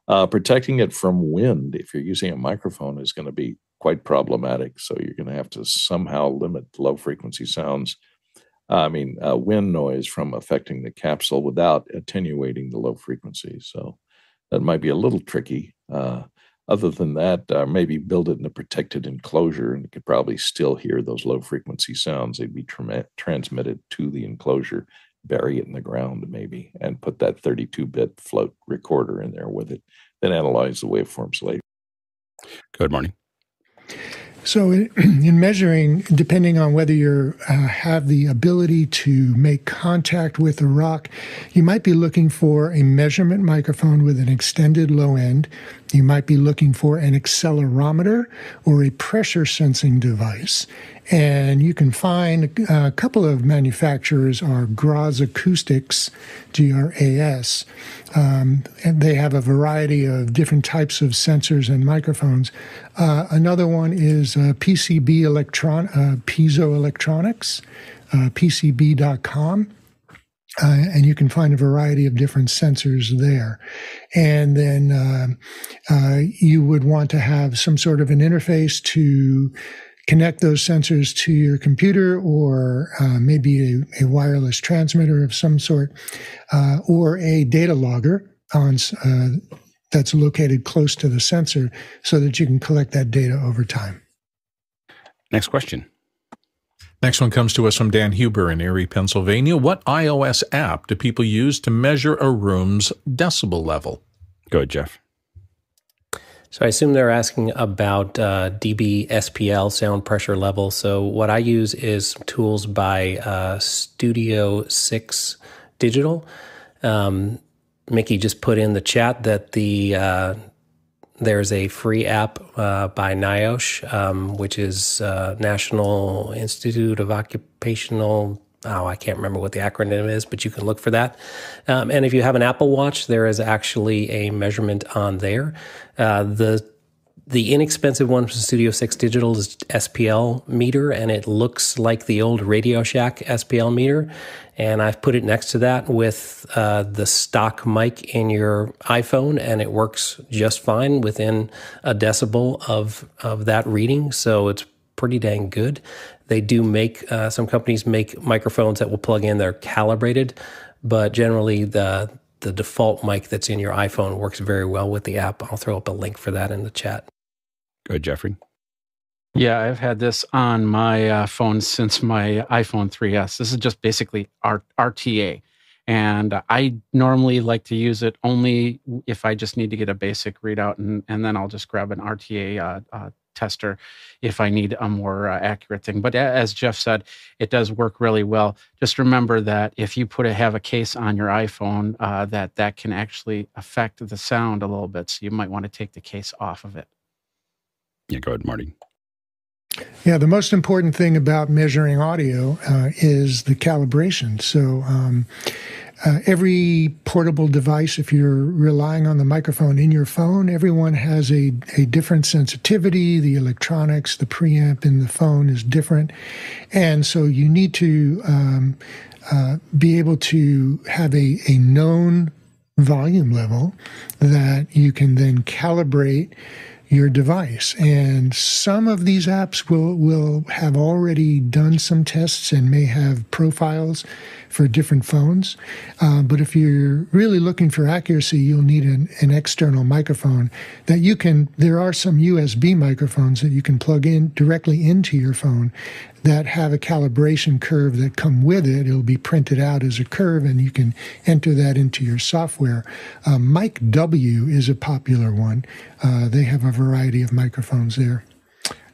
uh, protecting it from wind, if you're using a microphone, is going to be quite problematic. So you're going to have to somehow limit low frequency sounds. I mean, uh, wind noise from affecting the capsule without attenuating the low frequency. So that might be a little tricky. Uh, other than that, uh, maybe build it in a protected enclosure and you could probably still hear those low frequency sounds. They'd be tra- transmitted to the enclosure, bury it in the ground maybe, and put that 32 bit float recorder in there with it, then analyze the waveforms later. Good morning. So, in measuring, depending on whether you uh, have the ability to make contact with a rock, you might be looking for a measurement microphone with an extended low end. You might be looking for an accelerometer or a pressure sensing device. And you can find a couple of manufacturers are GRAS Acoustics, G R A S. Um, and they have a variety of different types of sensors and microphones. Uh, another one is uh, PCB Electron, uh, Piezotronics, uh, PCB.com. Uh, and you can find a variety of different sensors there. And then uh, uh, you would want to have some sort of an interface to connect those sensors to your computer or uh, maybe a, a, wireless transmitter of some sort uh, or a data logger on uh, that's located close to the sensor so that you can collect that data over time. Next question. Next one comes to us from Dan Huber in Erie, Pennsylvania. What iOS app do people use to measure a room's decibel level? Go ahead, Jeff. So I assume they're asking about uh, dB SPL sound pressure level. So what I use is tools by uh, Studio Six Digital. Um, Mickey just put in the chat that the uh, there's a free app uh, by NIOSH, um, which is uh, National Institute of Occupational. Oh, I can't remember what the acronym is, but you can look for that. Um, and if you have an Apple Watch, there is actually a measurement on there. Uh, the the inexpensive one from Studio Six Digital is SPL meter, and it looks like the old Radio Shack SPL meter. And I've put it next to that with uh, the stock mic in your iPhone, and it works just fine within a decibel of of that reading. So it's pretty dang good. They do make uh, some companies make microphones that will plug in. They're calibrated, but generally the the default mic that's in your iPhone works very well with the app. I'll throw up a link for that in the chat. Go ahead, Jeffrey. Yeah, I've had this on my uh, phone since my iPhone 3S. This is just basically R- RTA. And I normally like to use it only if I just need to get a basic readout, and, and then I'll just grab an RTA uh, uh, tester if I need a more uh, accurate thing. But as Jeff said, it does work really well. Just remember that if you put a have a case on your iPhone, uh, that that can actually affect the sound a little bit. So you might want to take the case off of it. Yeah, go ahead, Marty. Yeah, the most important thing about measuring audio uh, is the calibration. So, um, uh, every portable device, if you're relying on the microphone in your phone, everyone has a, a different sensitivity. The electronics, the preamp in the phone is different. And so you need to um, uh, be able to have a, a known volume level that you can then calibrate your device. And some of these apps will, will have already done some tests and may have profiles for different phones. Uh, but if you're really looking for accuracy, you'll need an, an external microphone that you can. There are some USB microphones that you can plug in directly into your phone that have a calibration curve that come with it. It'll be printed out as a curve, and you can enter that into your software. Uh, Mic W is a popular one. Uh, they have a variety of microphones there.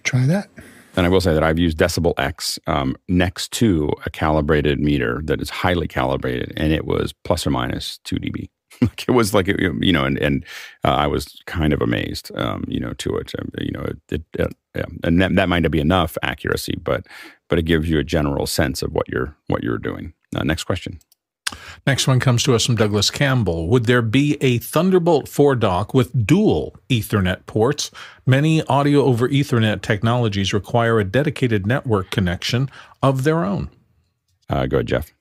Try that. And I will say that I've used Decibel X um, next to a calibrated meter that is highly calibrated, and it was plus or minus two dB. it was like you know, and and uh, I was kind of amazed, um, you know, to it. Um, you know, it, it, yeah. and that, that might not be enough accuracy, but but it gives you a general sense of what you're what you're doing. Uh, next question. Next one comes to us from Douglas Campbell. Would there be a Thunderbolt 4 dock with dual Ethernet ports? Many audio over Ethernet technologies require a dedicated network connection of their own. Uh, go ahead, Jeff.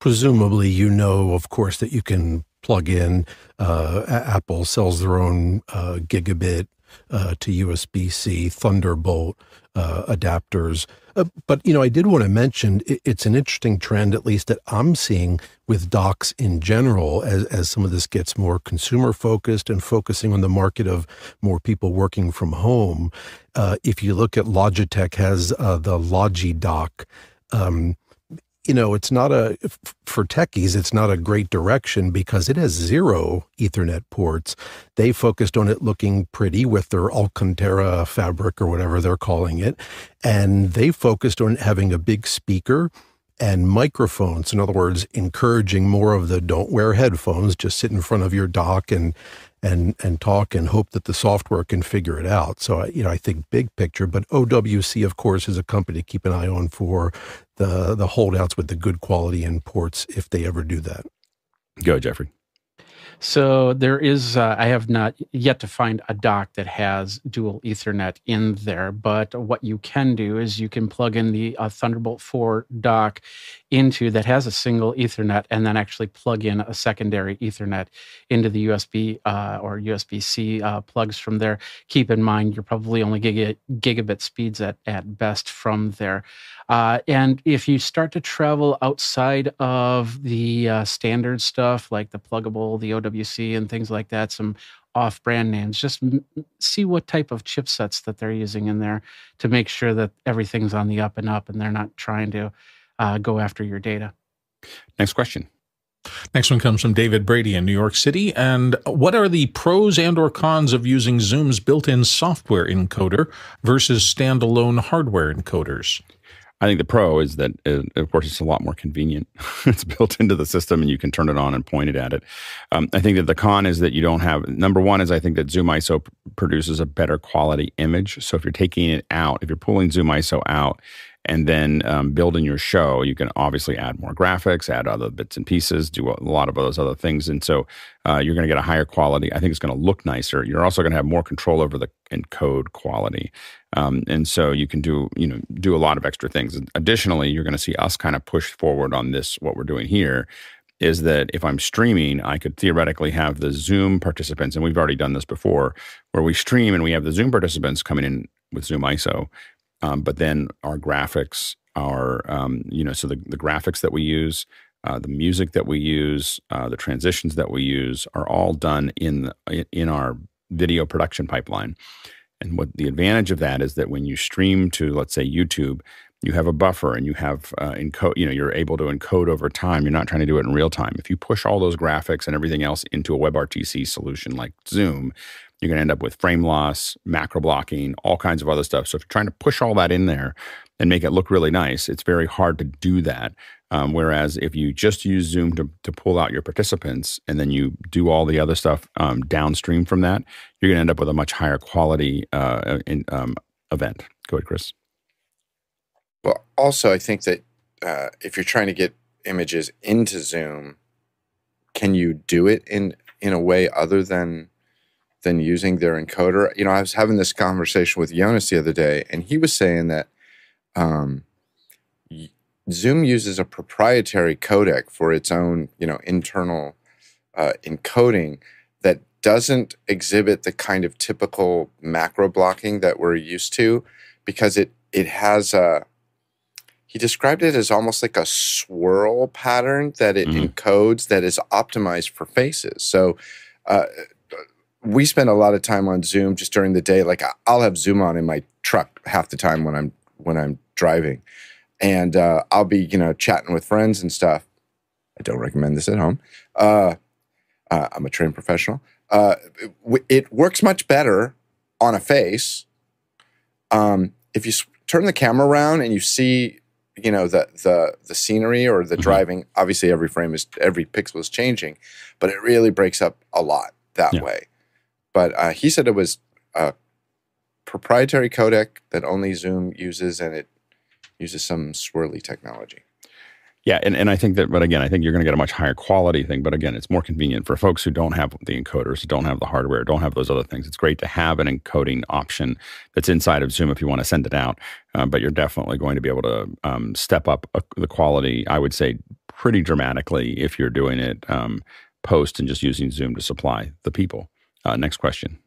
Presumably, you know, of course, that you can plug in. Uh, Apple sells their own uh, gigabit uh, to USB C Thunderbolt uh, adapters. Uh, but you know, I did want to mention it, it's an interesting trend, at least that I'm seeing with docks in general, as as some of this gets more consumer focused and focusing on the market of more people working from home. Uh, if you look at Logitech has the Logi dock. Um, you know, it's not a, for techies, it's not a great direction because it has zero Ethernet ports. They focused on it looking pretty with their Alcantara fabric or whatever they're calling it. And they focused on having a big speaker and microphones. In other words, encouraging more of the don't wear headphones, just sit in front of your dock and and and talk and hope that the software can figure it out. So I, you know, I think big picture, but OWC, of course, is a company to keep an eye on for the the holdouts with the good quality imports if they ever do that. Go, Jeffrey. So there is, uh, I have not yet to find a dock that has dual Ethernet in there. But what you can do is you can plug in the uh, Thunderbolt 4 dock into that has a single Ethernet and then actually plug in a secondary Ethernet into the USB uh, or USB C uh, plugs from there. Keep in mind, you're probably only giga, gigabit speeds at, at best from there. Uh, and if you start to travel outside of the uh, standard stuff like the pluggable, the OWC, and things like that, some off brand names, just m- see what type of chipsets that they're using in there to make sure that everything's on the up and up and they're not trying to uh, go after your data. Next question. Next one comes from David Brady in New York City. And what are the pros and or cons of using Zoom's built-in software encoder versus standalone hardware encoders? I think the pro is that, uh, of course, it's a lot more convenient. it's built into the system, and you can turn it on and point it at it. Um, I think that the con is that you don't have. Number one is I think that Zoom ISO p- produces a better quality image. So if you're taking it out, if you're pulling Zoom ISO out, and then um, building your show, you can obviously add more graphics, add other bits and pieces, do a lot of those other things, and so uh, you're going to get a higher quality. I think it's going to look nicer. You're also going to have more control over the encode quality, um, and so you can do you know do a lot of extra things. Additionally, you're going to see us kind of push forward on this. What we're doing here is that if I'm streaming, I could theoretically have the Zoom participants, and we've already done this before, where we stream and we have the Zoom participants coming in with Zoom ISO, um, but then our graphics, our um, you know, so the, the graphics that we use, uh, the music that we use, uh, the transitions that we use are all done in the, in our video production pipeline. And what the advantage of that is that when you stream to, let's say, YouTube, you have a buffer and you have uh, encode. You know, you're able to encode over time. You're not trying to do it in real time. If you push all those graphics and everything else into a WebRTC solution like Zoom, you're going to end up with frame loss, macro blocking, all kinds of other stuff. So if you're trying to push all that in there and make it look really nice, it's very hard to do that. Um, whereas if you just use Zoom to, to pull out your participants and then you do all the other stuff um, downstream from that, you're going to end up with a much higher quality uh, in, um, event. Go ahead, Chris. Well, also, I think that uh, if you're trying to get images into Zoom, can you do it in in a way other than than using their encoder. You know, I was having this conversation with Jonas the other day, and he was saying that um, Zoom uses a proprietary codec for its own, you know, internal uh, encoding that doesn't exhibit the kind of typical macro blocking that we're used to, because it it has a he described it as almost like a swirl pattern that it mm-hmm. encodes that is optimized for faces. So uh, we spend a lot of time on Zoom just during the day. Like I'll have Zoom on in my truck half the time when I'm when I'm driving, and uh, I'll be you know chatting with friends and stuff. I don't recommend this at home. Uh, uh, I'm a trained professional. Uh, it, it, works much better on a face. Um, if you turn the camera around and you see, you know, the the the scenery or the mm-hmm. driving. Obviously, every frame is every pixel is changing, but it really breaks up a lot that yeah. way. But uh, he said it was a proprietary codec that only Zoom uses, and it uses some swirly technology. Yeah, and, and I think that, but again, I think you're going to get a much higher quality thing. But again, it's more convenient for folks who don't have the encoders, don't have the hardware, don't have those other things. It's great to have an encoding option that's inside of Zoom if you want to send it out. Uh, but you're definitely going to be able to um, step up uh, the quality, I would say, pretty dramatically if you're doing it um, post and just using Zoom to supply the people. Uh, next question.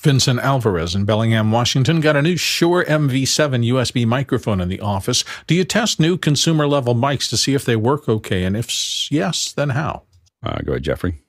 Vincent Alvarez in Bellingham, Washington, got a new Shure MV7 USB microphone in the office. Do you test new consumer level mics to see if they work okay? And if yes, then how? Uh, go ahead, Jeffrey.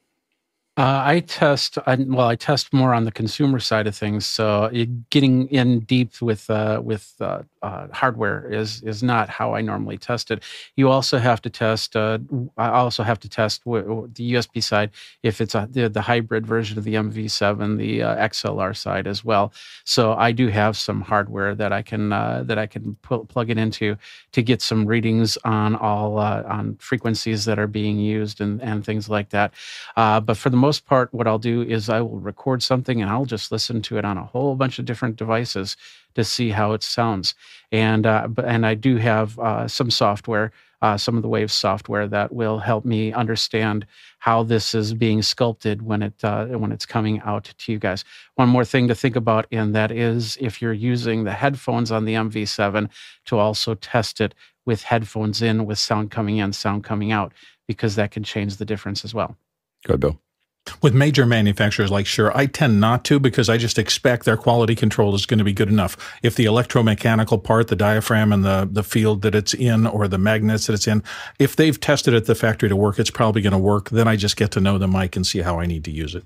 Uh, I test, I, well, I test more on the consumer side of things. So getting in deep with uh, with uh, uh, hardware is is not how I normally test it. You also have to test. Uh, I also have to test w- w- the USB side if it's a, the, the hybrid version of the MV7, the uh, XLR side as well. So I do have some hardware that I can that I can pu- plug it into to get some readings on all on frequencies that are being used and and things like that. but for the most part, what I'll do is I will record something and I'll just listen to it on a whole bunch of different devices to see how it sounds. And uh, and I do have uh, some software, uh, some of the Waves software that will help me understand how this is being sculpted when it uh, when it's coming out to you guys. One more thing to think about, and that is if you're using the headphones on the MV7 to also test it with headphones in, with sound coming in, sound coming out, because that can change the difference as well. Good, Bill. With major manufacturers like Shure, I tend not to because I just expect their quality control is going to be good enough. If the electromechanical part, the diaphragm and the, the field that it's in or the magnets that it's in, if they've tested at the factory to work, it's probably going to work. Then I just get to know the mic and see how I need to use it.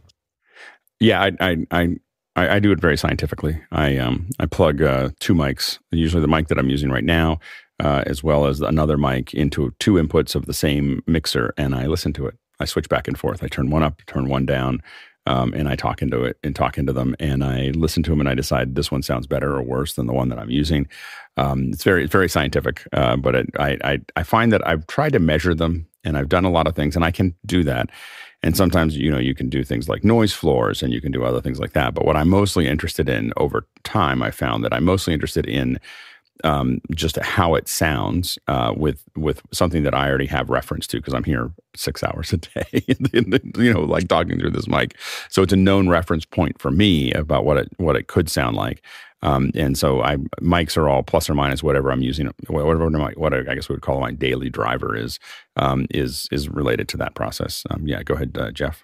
Yeah, I, I, I I, I, do it very scientifically. I um I plug uh, two mics, usually the mic that I'm using right now, uh, as well as another mic into two inputs of the same mixer, and I listen to it. I switch back and forth. I turn one up, turn one down. um, and I talk into it and talk into them, and I listen to them, and I decide this one sounds better or worse than the one that I'm using. Um, it's very, it's very scientific, uh, but it, I, I, I find that I've tried to measure them, and I've done a lot of things, and I can do that. And sometimes, you know, you can do things like noise floors, and you can do other things like that. But what I'm mostly interested in over time, I found that I'm mostly interested in um, just how it sounds uh, with with something that I already have reference to because I'm here six hours a day, you know, like talking through this mic. So it's a known reference point for me about what it what it could sound like. Um, and so I mics are all plus or minus whatever I'm using, whatever my, what I guess we would call my daily driver is um, is is related to that process. Um, yeah, go ahead, uh, Jeff.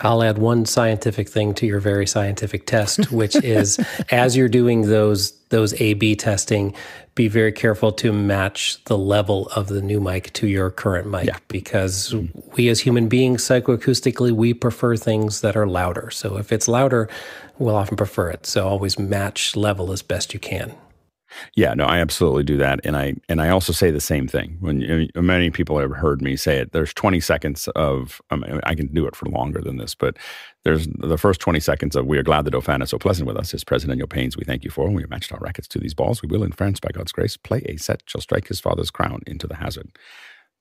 I'll add one scientific thing to your very scientific test, which is as you're doing those those A/B testing, be very careful to match the level of the new mic to your current mic yeah. because mm-hmm. we as human beings psychoacoustically we prefer things that are louder. So if it's louder, we'll often prefer it. So always match level as best you can. Yeah, no, I absolutely do that, and I and I also say the same thing. When you many people have heard me say it, there's 20 seconds of I, mean, I can do it for longer than this, but there's the first 20 seconds of we are glad the Dauphin is so pleasant with us. His President your pains we thank you for. And we have matched our rackets to these balls. We will, in France, by God's grace, play a set shall strike his father's crown into the hazard.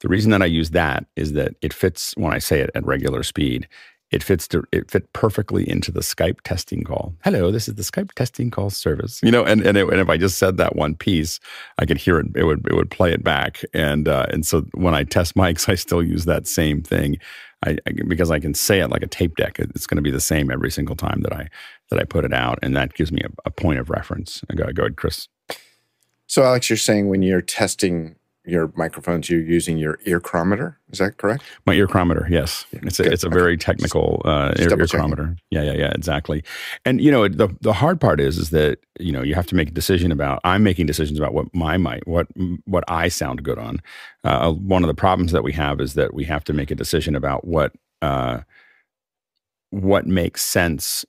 The reason that I use that is that it fits when I say it at regular speed it fits to, it fit perfectly into the Skype testing call. Hello, this is the Skype testing call service. You know, and and, it, and if I just said that one piece, I could hear it. It would it would play it back. And uh, and so when I test mics, I still use that same thing. I, I, because I can say it like a tape deck. It's going to be the same every single time that I that I put it out, and that gives me a, a point of reference. I go, go ahead, Chris. So, Alex, you're saying when you're testing your microphones, you're using your earchrometer. Is that correct? My earchrometer, yes. It's a, it's a very technical uh, ear. Yeah, yeah, yeah, exactly. And you know, the the hard part is is that you know you have to make a decision about. I'm making decisions about what my might what what I sound good on. Uh, one of the problems that we have is that we have to make a decision about what. Uh, what makes sense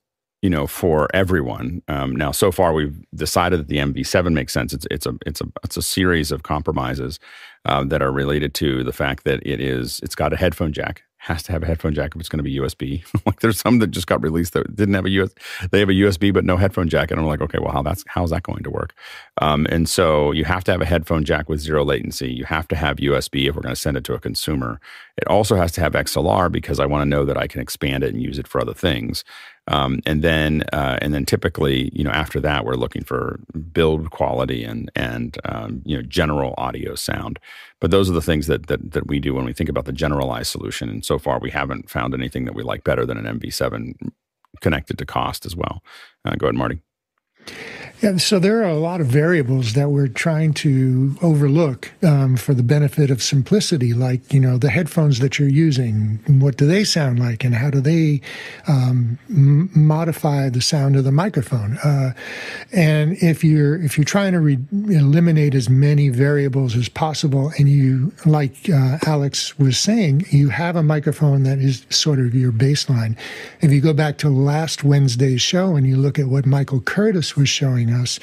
you know, for everyone. Um, now, so far, we've decided that the MV7 makes sense. It's it's a it's a it's a series of compromises uh, that are related to the fact that it is it's got a headphone jack has to have a headphone jack if it's going to be USB. like there's some that just got released that didn't have a US. They have a USB but no headphone jack, and I'm like, okay, well, how that's how's that going to work? Um, and so you have to have a headphone jack with zero latency. You have to have USB if we're going to send it to a consumer. It also has to have XLR because I want to know that I can expand it and use it for other things. Um, and then uh, and then typically, you know, after that, we're looking for build quality and and um, you know general audio sound. But those are the things that, that that we do when we think about the generalized solution. And so far, we haven't found anything that we like better than an MV7 connected to cost as well. Uh, go ahead, Marty. Yeah, so there are a lot of variables that we're trying to overlook um, for the benefit of simplicity, like you know the headphones that you're using. What do they sound like, and how do they um, m- modify the sound of the microphone? Uh, and if you're if you're trying to re- eliminate as many variables as possible, and you like uh, Alex was saying, you have a microphone that is sort of your baseline. If you go back to last Wednesday's show and you look at what Michael Curtis was showing us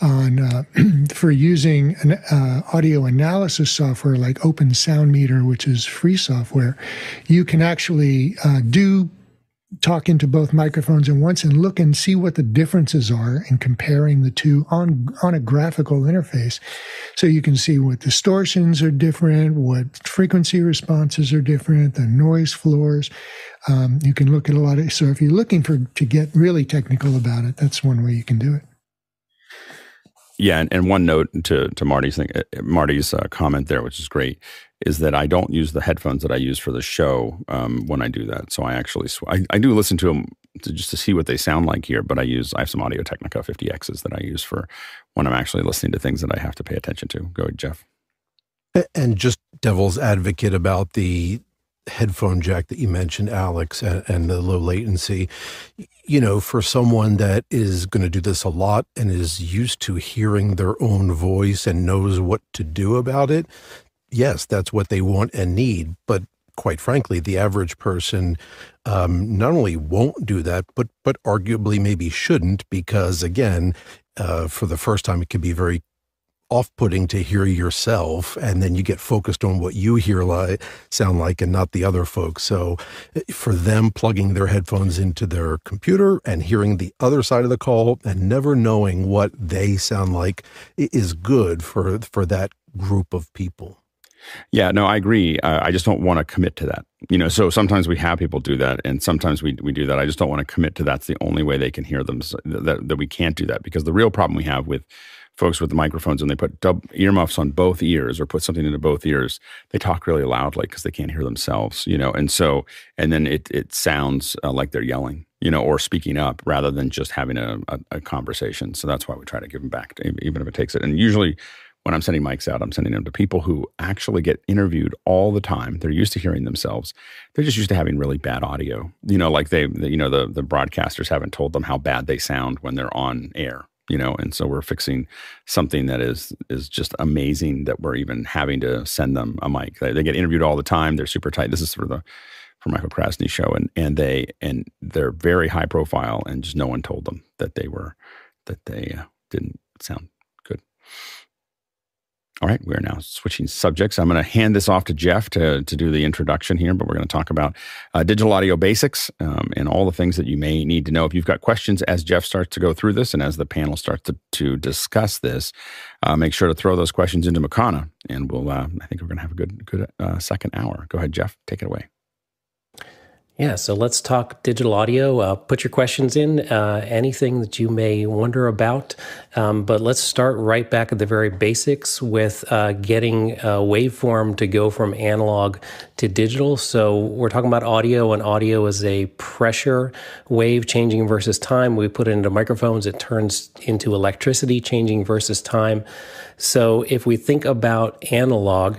on uh, for using an uh, audio analysis software like Open Sound Meter, which is free software. You can actually uh, do talk into both microphones at once and look and see what the differences are in comparing the two on on a graphical interface. So you can see what distortions are different what frequency responses are different the noise floors. Um, you can look at a lot of so if you're looking for to get really technical about it that's one way you can do it yeah, and, and one note to to Marty's thing, uh, Marty's uh, comment there, which is great, is that I don't use the headphones that I use for the show um, when I do that. So I actually sw- I, I, do listen to them to, just to see what they sound like here. But I use I have some Audio Technica 50Xs that I use for when I'm actually listening to things that I have to pay attention to. Go ahead, Jeff. And just devil's advocate about the headphone jack that you mentioned, Alex, and, and, the low latency, you know, for someone that is going to do this a lot and is used to hearing their own voice and knows what to do about it, yes, that's what they want and need. But quite frankly, the average person um, not only won't do that, but but arguably maybe shouldn't because again, uh, for the first time, it can be very off-putting to hear yourself and then you get focused on what you hear like sound like and not the other folks so eh, for them plugging their headphones into their computer and hearing the other side of the call and never knowing what they sound like is good for for that group of people yeah, no, I agree. Uh, I just don't want to commit to that. You know, so sometimes we have people do that, and sometimes we we do that. I just don't want to commit to that's the only way they can hear them. So that that we can't do that because the real problem we have with folks with the microphones and they put dub earmuffs on both ears or put something into both ears, they talk really loudly because they can't hear themselves. You know, and so and then it it sounds uh, like they're yelling. You know, or speaking up rather than just having a, a, a conversation. So that's why we try to give them back, to, even if it takes it. And usually, when I'm sending mics out, I'm sending them to people who actually get interviewed all the time. They're used to hearing themselves. They're just used to having really bad audio. You know, like they, you know, the the broadcasters haven't told them how bad they sound when they're on air. You know, and so we're fixing something that is is just amazing that we're even having to send them a mic. They, they get interviewed all the time. They're super tight. This is for the for Michael Krasny show, and and they and they're very high profile, and just no one told them that they were that they uh, didn't sound good. All right, we are now switching subjects. I'm going to hand this off to Jeff to, to do the introduction here, but we're going to talk about uh, digital audio basics um, and all the things that you may need to know. If you've got questions as Jeff starts to go through this and as the panel starts to, to discuss this, uh, make sure to throw those questions into Makana, and we'll. Uh, I think we're going to have a good good uh, second hour. Go ahead, Jeff. Take it away. Yeah, so let's talk digital audio. Uh, put your questions in, uh, anything that you may wonder about. Um, but let's start right back at the very basics with uh, getting a waveform to go from analog to digital. So we're talking about audio, and audio is a pressure wave changing versus time. We put it into microphones, it turns into electricity changing versus time. So if we think about analog,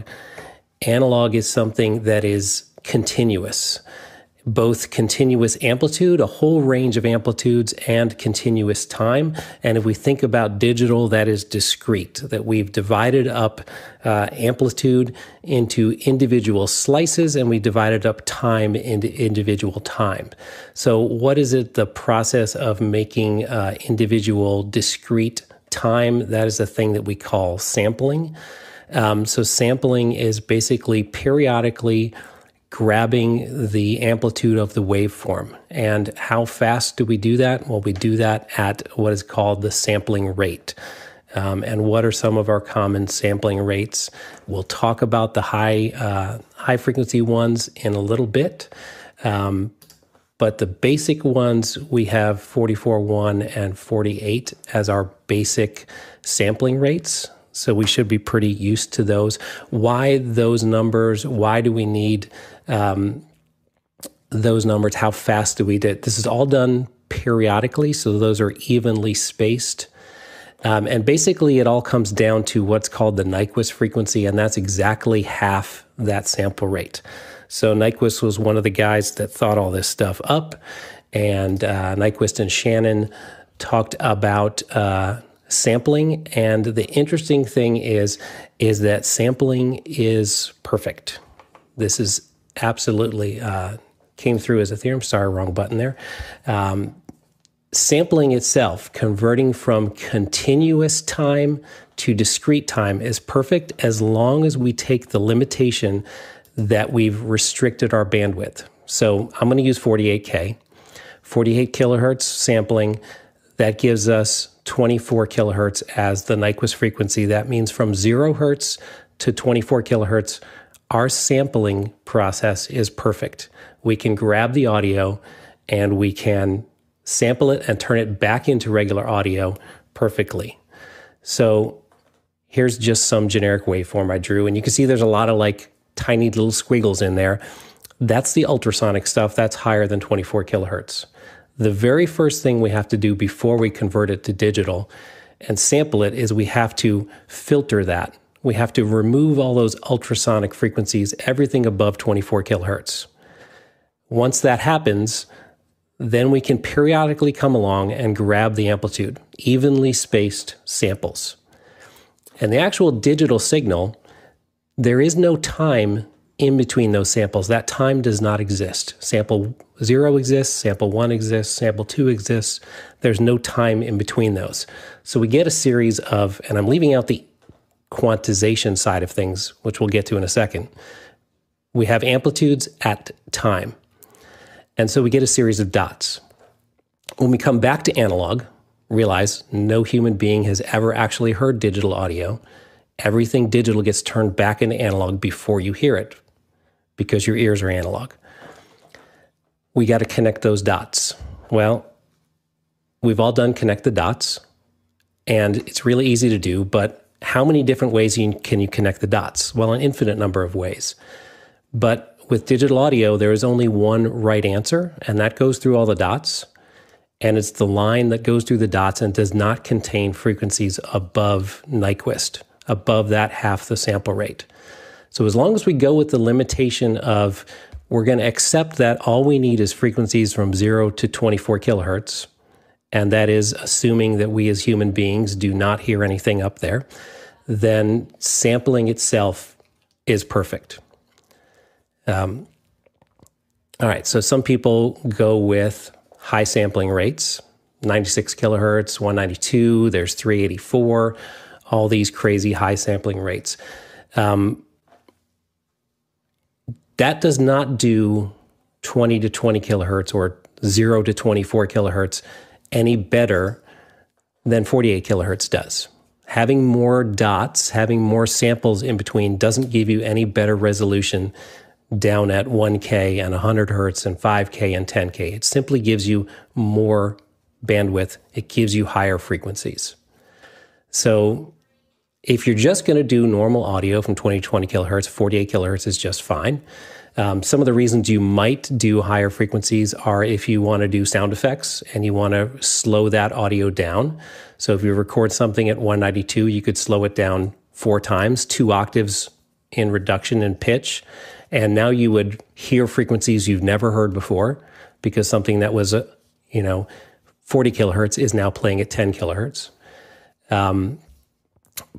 analog is something that is continuous both continuous amplitude, a whole range of amplitudes, and continuous time. And if we think about digital, that is discrete, that we've divided up uh, amplitude into individual slices and we divided up time into individual time. So, what is it the process of making uh, individual discrete time? That is the thing that we call sampling. Um, so, sampling is basically periodically grabbing the amplitude of the waveform. And how fast do we do that? Well, we do that at what is called the sampling rate. Um, and what are some of our common sampling rates? We'll talk about the high uh, high frequency ones in a little bit. Um, but the basic ones, we have 44.1 and 48 as our basic sampling rates. So we should be pretty used to those. Why those numbers? Why do we need um, those numbers? How fast do we do it? This is all done periodically, so those are evenly spaced. Um, and basically, it all comes down to what's called the Nyquist frequency, and that's exactly half that sample rate. So Nyquist was one of the guys that thought all this stuff up, and uh, Nyquist and Shannon talked about uh, sampling. And the interesting thing is, is that sampling is perfect. This is absolutely uh, came through as a theorem. Sorry, wrong button there. Um, sampling itself, converting from continuous time to discrete time, is perfect as long as we take the limitation that we've restricted our bandwidth. So I'm going to use 48K, 48 kilohertz sampling. That gives us 24 kilohertz as the Nyquist frequency. That means from zero hertz to 24 kilohertz, our sampling process is perfect. We can grab the audio and we can sample it and turn it back into regular audio perfectly. So here's just some generic waveform I drew. And you can see there's a lot of like tiny little squiggles in there. That's the ultrasonic stuff. That's higher than 24 kilohertz. The very first thing we have to do before we convert it to digital and sample it is we have to filter that we have to remove all those ultrasonic frequencies, everything above 24 kilohertz. Once that happens, then we can periodically come along and grab the amplitude, evenly spaced samples. And the actual digital signal, there is no time in between those samples. That time does not exist. Sample zero exists, sample one exists, sample two exists. There's no time in between those. So we get a series of, and I'm leaving out the quantization side of things, which we'll get to in a second. We have amplitudes at time. And so we get a series of dots. When we come back to analog, realize no human being has ever actually heard digital audio. Everything digital gets turned back into analog before you hear it because your ears are analog. We got to connect those dots. Well, we've all done connect the dots, and it's really easy to do, but how many different ways can you connect the dots? Well, an infinite number of ways. But with digital audio, there is only one right answer, and that goes through all the dots. And it's the line that goes through the dots and does not contain frequencies above Nyquist, above that half the sample rate. So as long as we go with the limitation of we're going to accept that all we need is frequencies from 0 to 24 kilohertz, and that is assuming that we as human beings do not hear anything up there, then sampling itself is perfect. Um, all right, so some people go with high sampling rates 96 kilohertz, 192, there's 384, all these crazy high sampling rates. Um, that does not do 20 to 20 kilohertz or 0 to 24 kilohertz any better than 48 kilohertz does. Having more dots, having more samples in between doesn't give you any better resolution down at 1K and 100 hertz and 5K and 10K. It simply gives you more bandwidth, it gives you higher frequencies. So if you're just going to do normal audio from 20 to 20 kilohertz, 48 kilohertz is just fine. Um, some of the reasons you might do higher frequencies are if you want to do sound effects and you want to slow that audio down. So if you record something at 192, you could slow it down four times, two octaves in reduction in pitch. And now you would hear frequencies you've never heard before because something that was, a, you know, 40 kilohertz is now playing at 10 kilohertz. Um,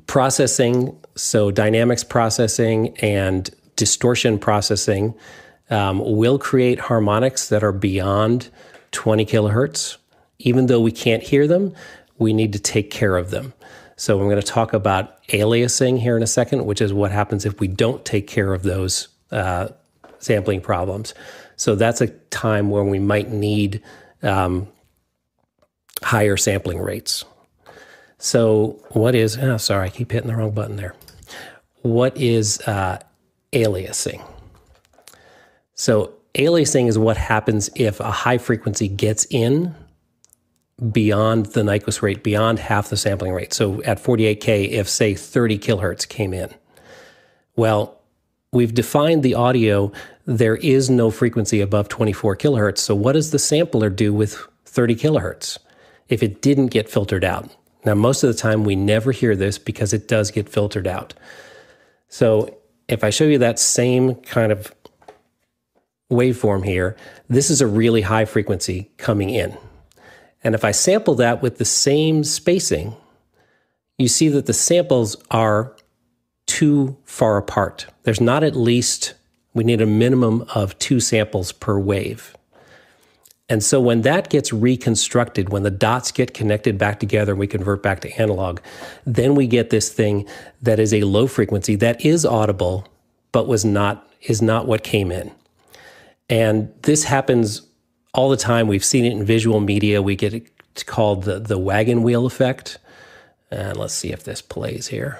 processing, so dynamics processing and distortion processing um, will create harmonics that are beyond 20 kilohertz. Even though we can't hear them, we need to take care of them. So I'm going to talk about aliasing here in a second, which is what happens if we don't take care of those uh, sampling problems. So that's a time when we might need um, higher sampling rates. So what is? Oh, sorry, I keep hitting the wrong button there. What is uh, aliasing? So aliasing is what happens if a high frequency gets in beyond the Nyquist rate, beyond half the sampling rate. So at 48K, if say 30 kilohertz came in, well, we've defined the audio. There is no frequency above 24 kilohertz. So what does the sampler do with 30 kilohertz if it didn't get filtered out? Now, most of the time, we never hear this because it does get filtered out. So if I show you that same kind of waveform here, this is a really high frequency coming in. And if I sample that with the same spacing, you see that the samples are too far apart. There's not at least, we need a minimum of two samples per wave. And so when that gets reconstructed, when the dots get connected back together, and we convert back to analog, then we get this thing that is a low frequency that is audible, but was not is not what came in. And this happens all the time. We've seen it in visual media. We get it called the, the wagon wheel effect. And let's see if this plays here.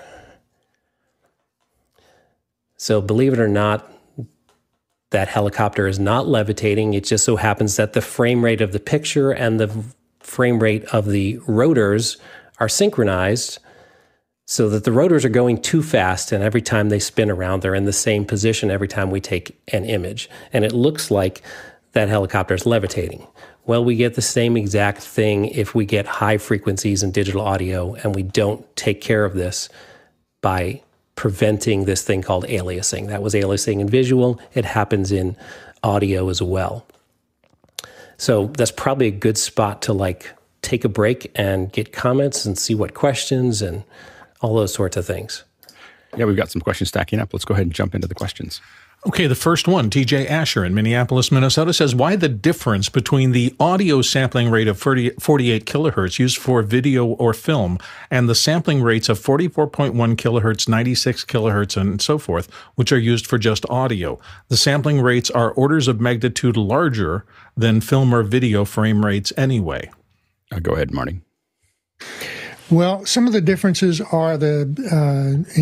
So believe it or not, that helicopter is not levitating. It just so happens that the frame rate of the picture and the frame rate of the rotors are synchronized so that the rotors are going too fast. And every time they spin around, they're in the same position every time we take an image. And it looks like that helicopter is levitating. Well, we get the same exact thing if we get high frequencies in digital audio and we don't take care of this by preventing this thing called aliasing. That was aliasing in visual, it happens in audio as well. So that's probably a good spot to like take a break and get comments and see what questions and all those sorts of things. Yeah, we've got some questions stacking up. Let's go ahead and jump into the questions. Okay, the first one, TJ Asher in Minneapolis, Minnesota says why the difference between the audio sampling rate of 40, 48 kilohertz used for video or film and the sampling rates of 44.1 kilohertz, 96 kilohertz, and so forth, which are used for just audio. The sampling rates are orders of magnitude larger than film or video frame rates anyway. Uh, go ahead, Marty. Well, some of the differences are the uh,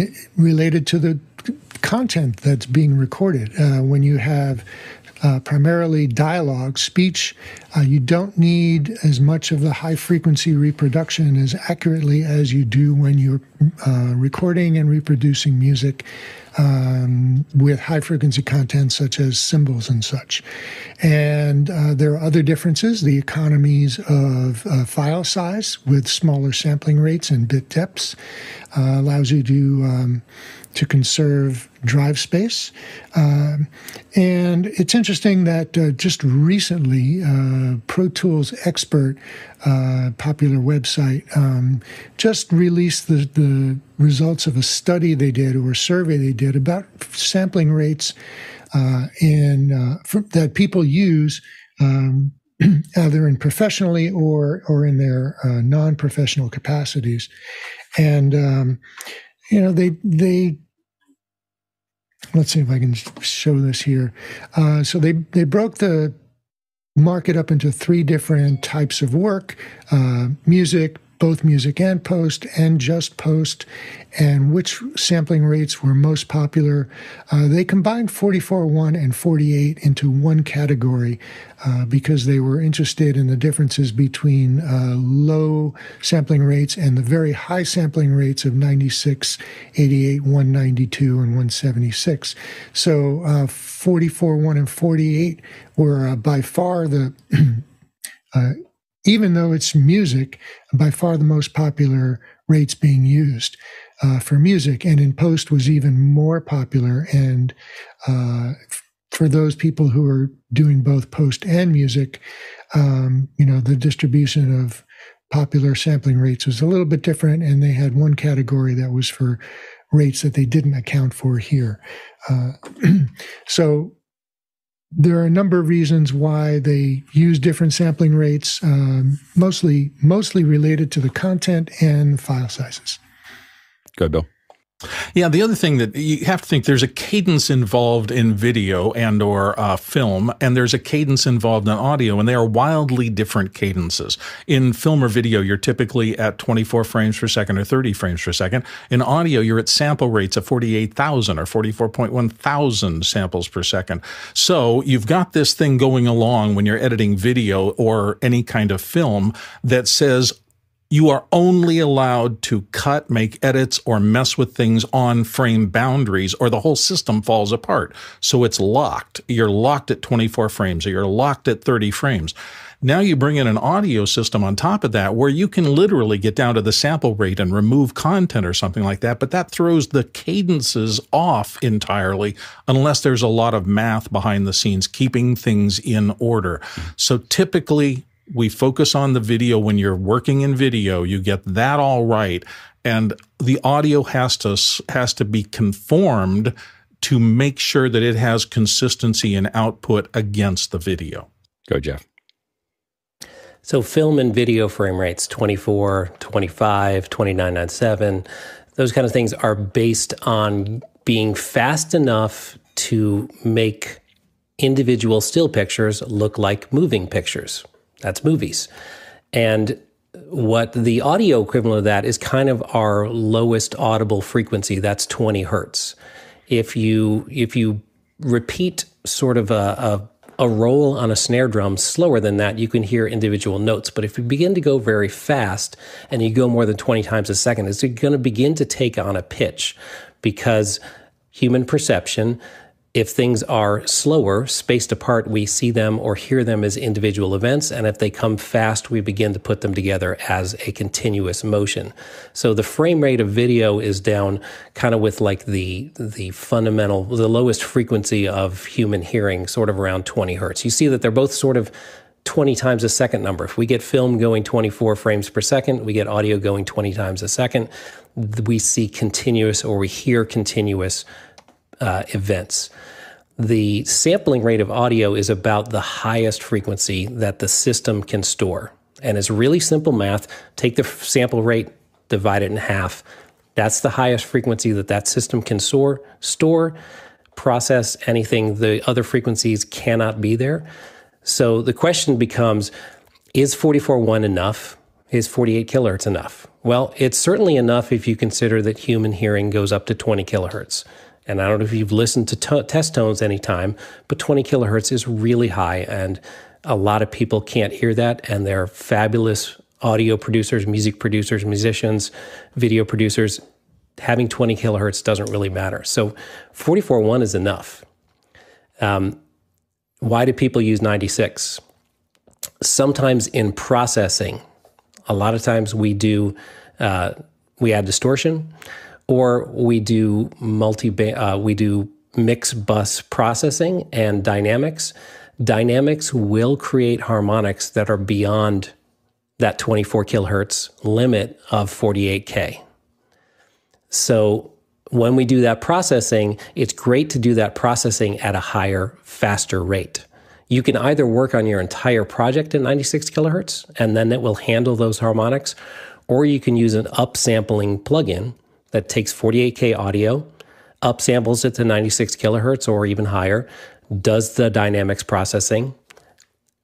related to the content that's being recorded. Uh, when you have uh, primarily dialogue, speech, uh, you don't need as much of the high frequency reproduction as accurately as you do when you're uh, recording and reproducing music um, with high frequency content such as cymbals and such. And uh, there are other differences the economies of uh, file size with smaller sampling rates and bit depths allows you to. Um, to conserve drive space. Uh, and it's interesting that uh, just recently, uh, Pro Tools Expert, uh, popular website, um, just released the, the results of a study they did or a survey they did about sampling rates uh, in uh, for, that people use. Um, either in professionally or or in their non-professional capacities, and um, you know they they let's see if I can show this here. Uh, so they they broke the market up into three different types of work: uh, music, both music and post, and just post, and which sampling rates were most popular. Uh, they combined 44.1 and 48 into one category uh, because they were interested in the differences between uh, low sampling rates and the very high sampling rates of 96, 88, 192, and 176. So uh, 44.1 and 48 were uh, by far the uh, even though it's music, by far the most popular rates being used uh, for music, and in post was even more popular. And uh, for those people who are doing both post and music, um, you know, the distribution of popular sampling rates was a little bit different, and they had one category that was for rates that they didn't account for here. Uh, so there are a number of reasons why they use different sampling rates, um, mostly mostly related to the content and file sizes. Go ahead, Bill. Yeah, the other thing that you have to think there's a cadence involved in video and or uh, film, and there's a cadence involved in audio, and they are wildly different cadences. In film or video, you're typically at 24 frames per second or 30 frames per second. In audio, you're at sample rates of 48,000 or 44.1 thousand samples per second. So you've got this thing going along when you're editing video or any kind of film that says you are only allowed to cut, make edits, or mess with things on frame boundaries, or the whole system falls apart. So it's locked. You're locked at 24 frames, or you're locked at 30 frames. Now you bring in an audio system on top of that where you can literally get down to the sample rate and remove content or something like that, but that throws the cadences off entirely unless there's a lot of math behind the scenes keeping things in order. So typically we focus on the video. When you're working in video you get that all right. And the audio has to has to be conformed to make sure that it has consistency in output against the video. Go jeff. So film and video frame rates 24 25 2997 those kind of things are based on being fast enough to make individual still pictures look like moving pictures that's movies. And what the audio equivalent of that is kind of our lowest audible frequency. That's 20 hertz. If you if you repeat sort of a, a, a roll on a snare drum slower than that, you can hear individual notes. But if you begin to go very fast and you go more than 20 times a second, it's going to begin to take on a pitch because human perception if things are slower, spaced apart, we see them or hear them as individual events. And if they come fast, we begin to put them together as a continuous motion. So the frame rate of video is down kind of with like the, the fundamental, the lowest frequency of human hearing, sort of around 20 hertz. You see that they're both sort of 20 times a second number. If we get film going 24 frames per second, we get audio going 20 times a second, we see continuous or we hear continuous uh, events. the sampling rate of audio is about the highest frequency that the system can store. And it's really simple math. Take the sample rate, divide it in half. That's the highest frequency that that system can store, store, process anything. The other frequencies cannot be there. So the question becomes is 44.1 enough? Is 48 kilohertz enough? Well, it's certainly enough if you consider that human hearing goes up to 20 kilohertz. And I don't know if you've listened to test tones anytime, but 20 kilohertz is really high. And a lot of people can't hear that. And they're fabulous audio producers, music producers, musicians, video producers. Having 20 kilohertz doesn't really matter. So 44.1 is enough. Um, why do people use 96? Sometimes in processing, a lot of times we do, uh, we add distortion or we do multi uh, we do mix bus processing and dynamics. Dynamics will create harmonics that are beyond that 24 kilohertz limit of 48k. So when we do that processing, it's great to do that processing at a higher, faster rate. You can either work on your entire project at 96 kilohertz and then it will handle those harmonics, or you can use an upsampling plugin that takes 48K audio, upsamples it to 96 kilohertz or even higher, does the dynamics processing,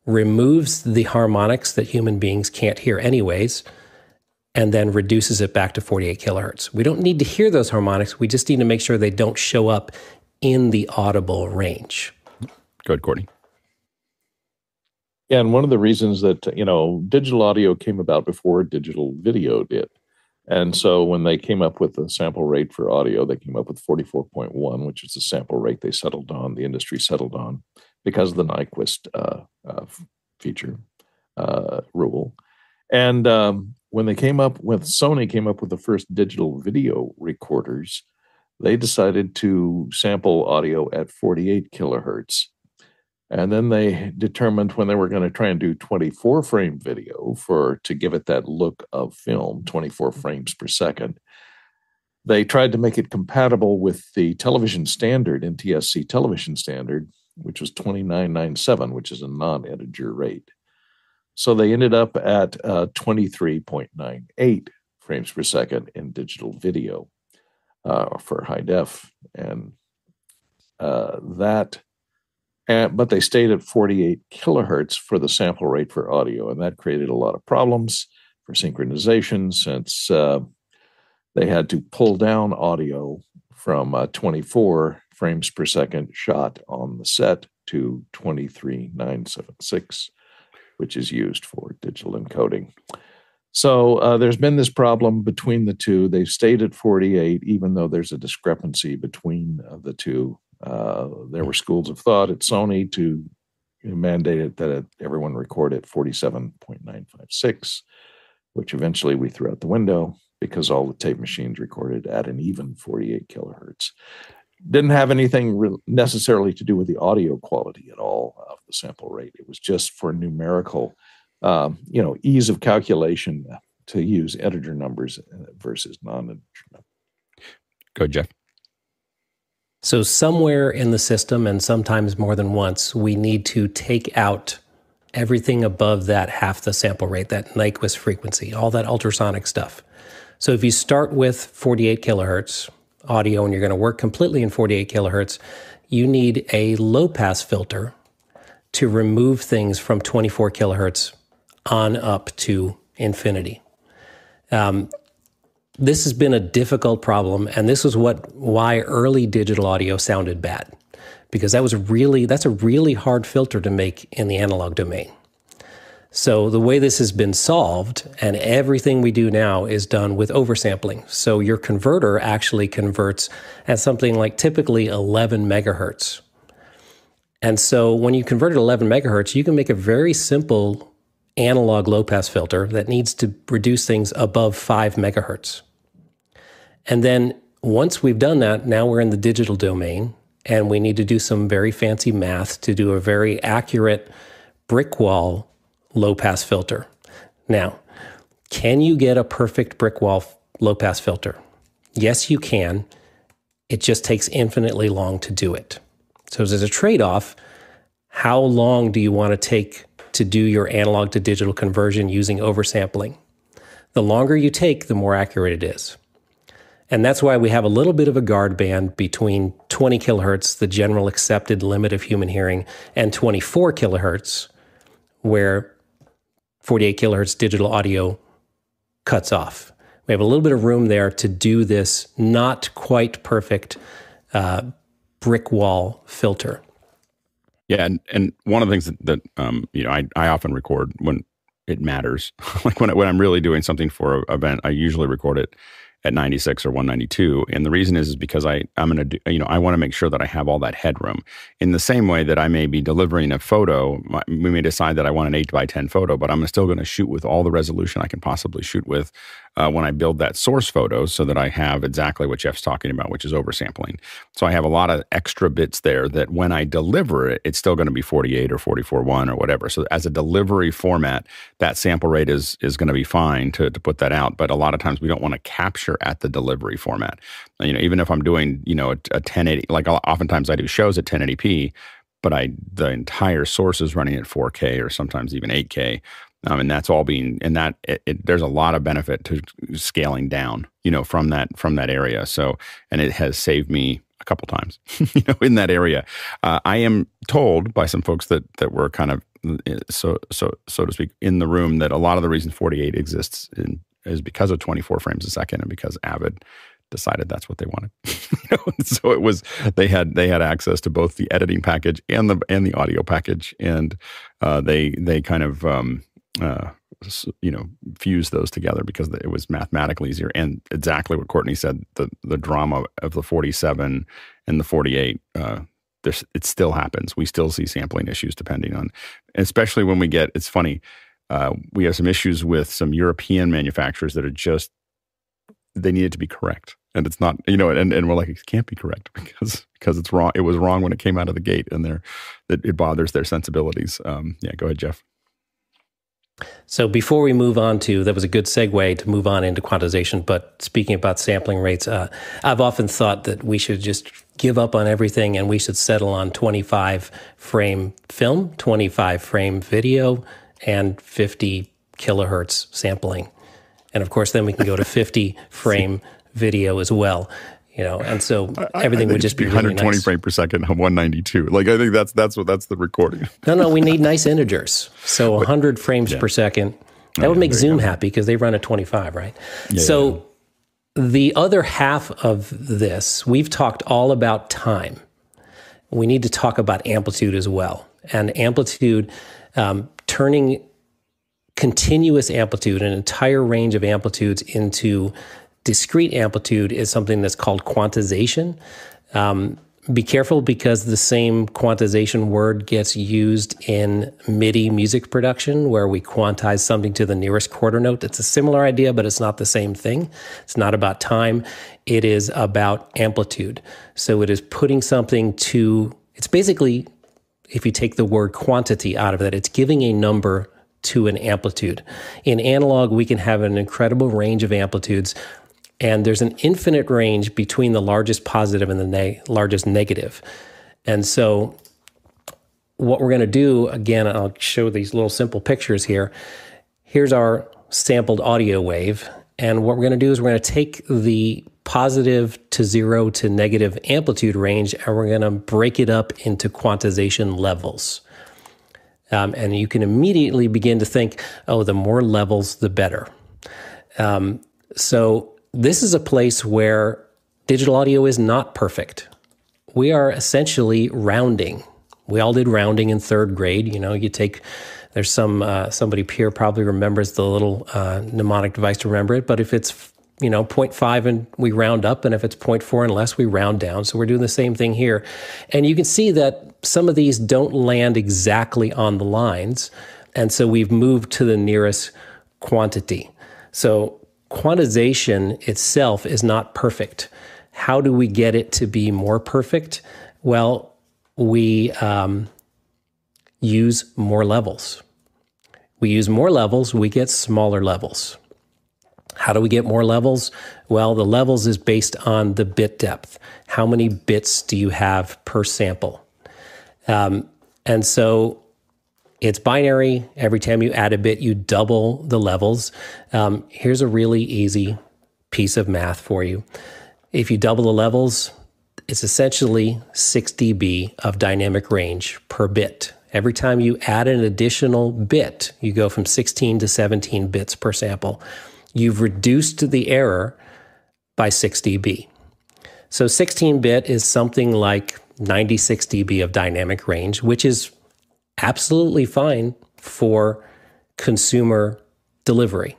removes the harmonics that human beings can't hear anyways, and then reduces it back to 48 kilohertz. We don't need to hear those harmonics. We just need to make sure they don't show up in the audible range. Go ahead, Courtney. Yeah, and one of the reasons that you know digital audio came about before digital video did and so when they came up with the sample rate for audio, they came up with 44.1, which is the sample rate they settled on, the industry settled on because of the Nyquist uh, uh, feature uh, rule. And um, when they came up with Sony came up with the first digital video recorders, they decided to sample audio at 48 kilohertz and then they determined when they were going to try and do 24 frame video for to give it that look of film 24 frames per second. They tried to make it compatible with the television standard ntsc television standard which was 2997 which is a non-integer rate. So they ended up at uh, 23.98 frames per second in digital video uh, for high def. And uh, that but they stayed at 48 kilohertz for the sample rate for audio, and that created a lot of problems for synchronization since uh, they had to pull down audio from uh, 24 frames per second shot on the set to 23976, which is used for digital encoding. So uh, there's been this problem between the two. They've stayed at 48, even though there's a discrepancy between uh, the two uh, there were schools of thought at Sony to mandate it that everyone record at 47.956, which eventually we threw out the window because all the tape machines recorded at an even 48 kilohertz. Didn't have anything re- necessarily to do with the audio quality at all of the sample rate. It was just for numerical, um, you know, ease of calculation to use integer numbers versus non-integer numbers. Go, Jeff. So, somewhere in the system, and sometimes more than once, we need to take out everything above that half the sample rate, that Nyquist frequency, all that ultrasonic stuff. So, if you start with 48 kilohertz audio and you're going to work completely in 48 kilohertz, you need a low pass filter to remove things from 24 kilohertz on up to infinity. Um, this has been a difficult problem, and this is what why early digital audio sounded bad, because that was really that's a really hard filter to make in the analog domain. So the way this has been solved, and everything we do now is done with oversampling. So your converter actually converts at something like typically 11 megahertz. And so when you convert at 11 megahertz, you can make a very simple analog low pass filter that needs to reduce things above 5 megahertz. And then once we've done that, now we're in the digital domain and we need to do some very fancy math to do a very accurate brick wall low pass filter. Now, can you get a perfect brick wall low pass filter? Yes, you can. It just takes infinitely long to do it. So there's a trade off. How long do you want to take to do your analog to digital conversion using oversampling? The longer you take, the more accurate it is. And that's why we have a little bit of a guard band between 20 kilohertz, the general accepted limit of human hearing, and 24 kilohertz, where 48 kilohertz digital audio cuts off. We have a little bit of room there to do this not quite perfect uh, brick wall filter. Yeah, and, and one of the things that, that um, you know I, I often record when it matters, like when when I'm really doing something for an event, I usually record it at 96 or 192 and the reason is is because i i'm going to do you know i want to make sure that i have all that headroom in the same way that i may be delivering a photo we may decide that i want an 8 by 10 photo but i'm still going to shoot with all the resolution i can possibly shoot with uh, when I build that source photo so that I have exactly what Jeff's talking about, which is oversampling. So I have a lot of extra bits there that when I deliver it, it's still going to be 48 or 44.1 or whatever. So as a delivery format, that sample rate is is going to be fine to, to put that out. But a lot of times we don't want to capture at the delivery format. You know, even if I'm doing, you know, a, a 1080, like oftentimes I do shows at 1080p, but I the entire source is running at 4K or sometimes even 8K. Um, and that's all being and that it, it, there's a lot of benefit to scaling down you know from that from that area so and it has saved me a couple times you know in that area uh, i am told by some folks that that were kind of uh, so so so to speak in the room that a lot of the reason 48 exists in, is because of 24 frames a second and because avid decided that's what they wanted. So it was they had they had access to both the editing package and the and the audio package, and uh, they they kind of um, uh, you know, fuse those together because it was mathematically easier. And exactly what Courtney said, the the drama of the 47 and the 48, uh, it still happens. We still see sampling issues depending on, especially when we get. It's funny. Uh, we have some issues with some European manufacturers that are just they need it to be correct, and it's not. You know, and, and we're like, it can't be correct because because it's wrong. It was wrong when it came out of the gate, and it, it bothers their sensibilities. Um, yeah, go ahead, Jeff. So before we move on to, that was a good segue to move on into quantization. But speaking about sampling rates, uh, I've often thought that we should just give up on everything and we should settle on 25 frame film, 25 frame video, and 50 kilohertz sampling. And of course, then we can go to 50 frame video as well you know, and so everything would just be 120 really nice. frame per second, 192. Like I think that's that's what that's the recording. No, no, we need nice integers. So 100 frames yeah. per second. That would make Zoom happy because they run at 25, right? Yeah, so yeah. the other half of this, we've talked all about time. We need to talk about amplitude as well, and amplitude um, turning continuous amplitude, an entire range of amplitudes into discrete amplitude is something that's called quantization. Um, be careful because the same quantization word gets used in MIDI music production, where we quantize something to the nearest quarter note. It's a similar idea, but it's not the same thing. It's not about time, it is about amplitude. So it is putting something to, it's basically, if you take the word quantity out of it, it's giving a number to an amplitude. In analog, we can have an incredible range of amplitudes and there's an infinite range between the largest positive and the ne- largest negative. And so, what we're going to do again, I'll show these little simple pictures here. Here's our sampled audio wave. And what we're going to do is we're going to take the positive to zero to negative amplitude range and we're going to break it up into quantization levels. Um, and you can immediately begin to think, oh, the more levels, the better. Um, so this is a place where digital audio is not perfect. We are essentially rounding. We all did rounding in third grade. You know, you take there's some uh, somebody here probably remembers the little uh, mnemonic device to remember it. But if it's you know 0.5 and we round up, and if it's 0.4 and less, we round down. So we're doing the same thing here, and you can see that some of these don't land exactly on the lines, and so we've moved to the nearest quantity. So quantization itself is not perfect. How do we get it to be more perfect? Well, we um, use more levels. We use more levels, we get smaller levels. How do we get more levels? Well, the levels is based on the bit depth. How many bits do you have per sample? Um, and so it's binary. Every time you add a bit, you double the levels. Um, here's a really easy piece of math for you. If you double the levels, it's essentially 6 dB of dynamic range per bit. Every time you add an additional bit, you go from 16 to 17 bits per sample. You've reduced the error by 6 dB. So 16 bit is something like 96 dB of dynamic range, which is absolutely fine for consumer delivery.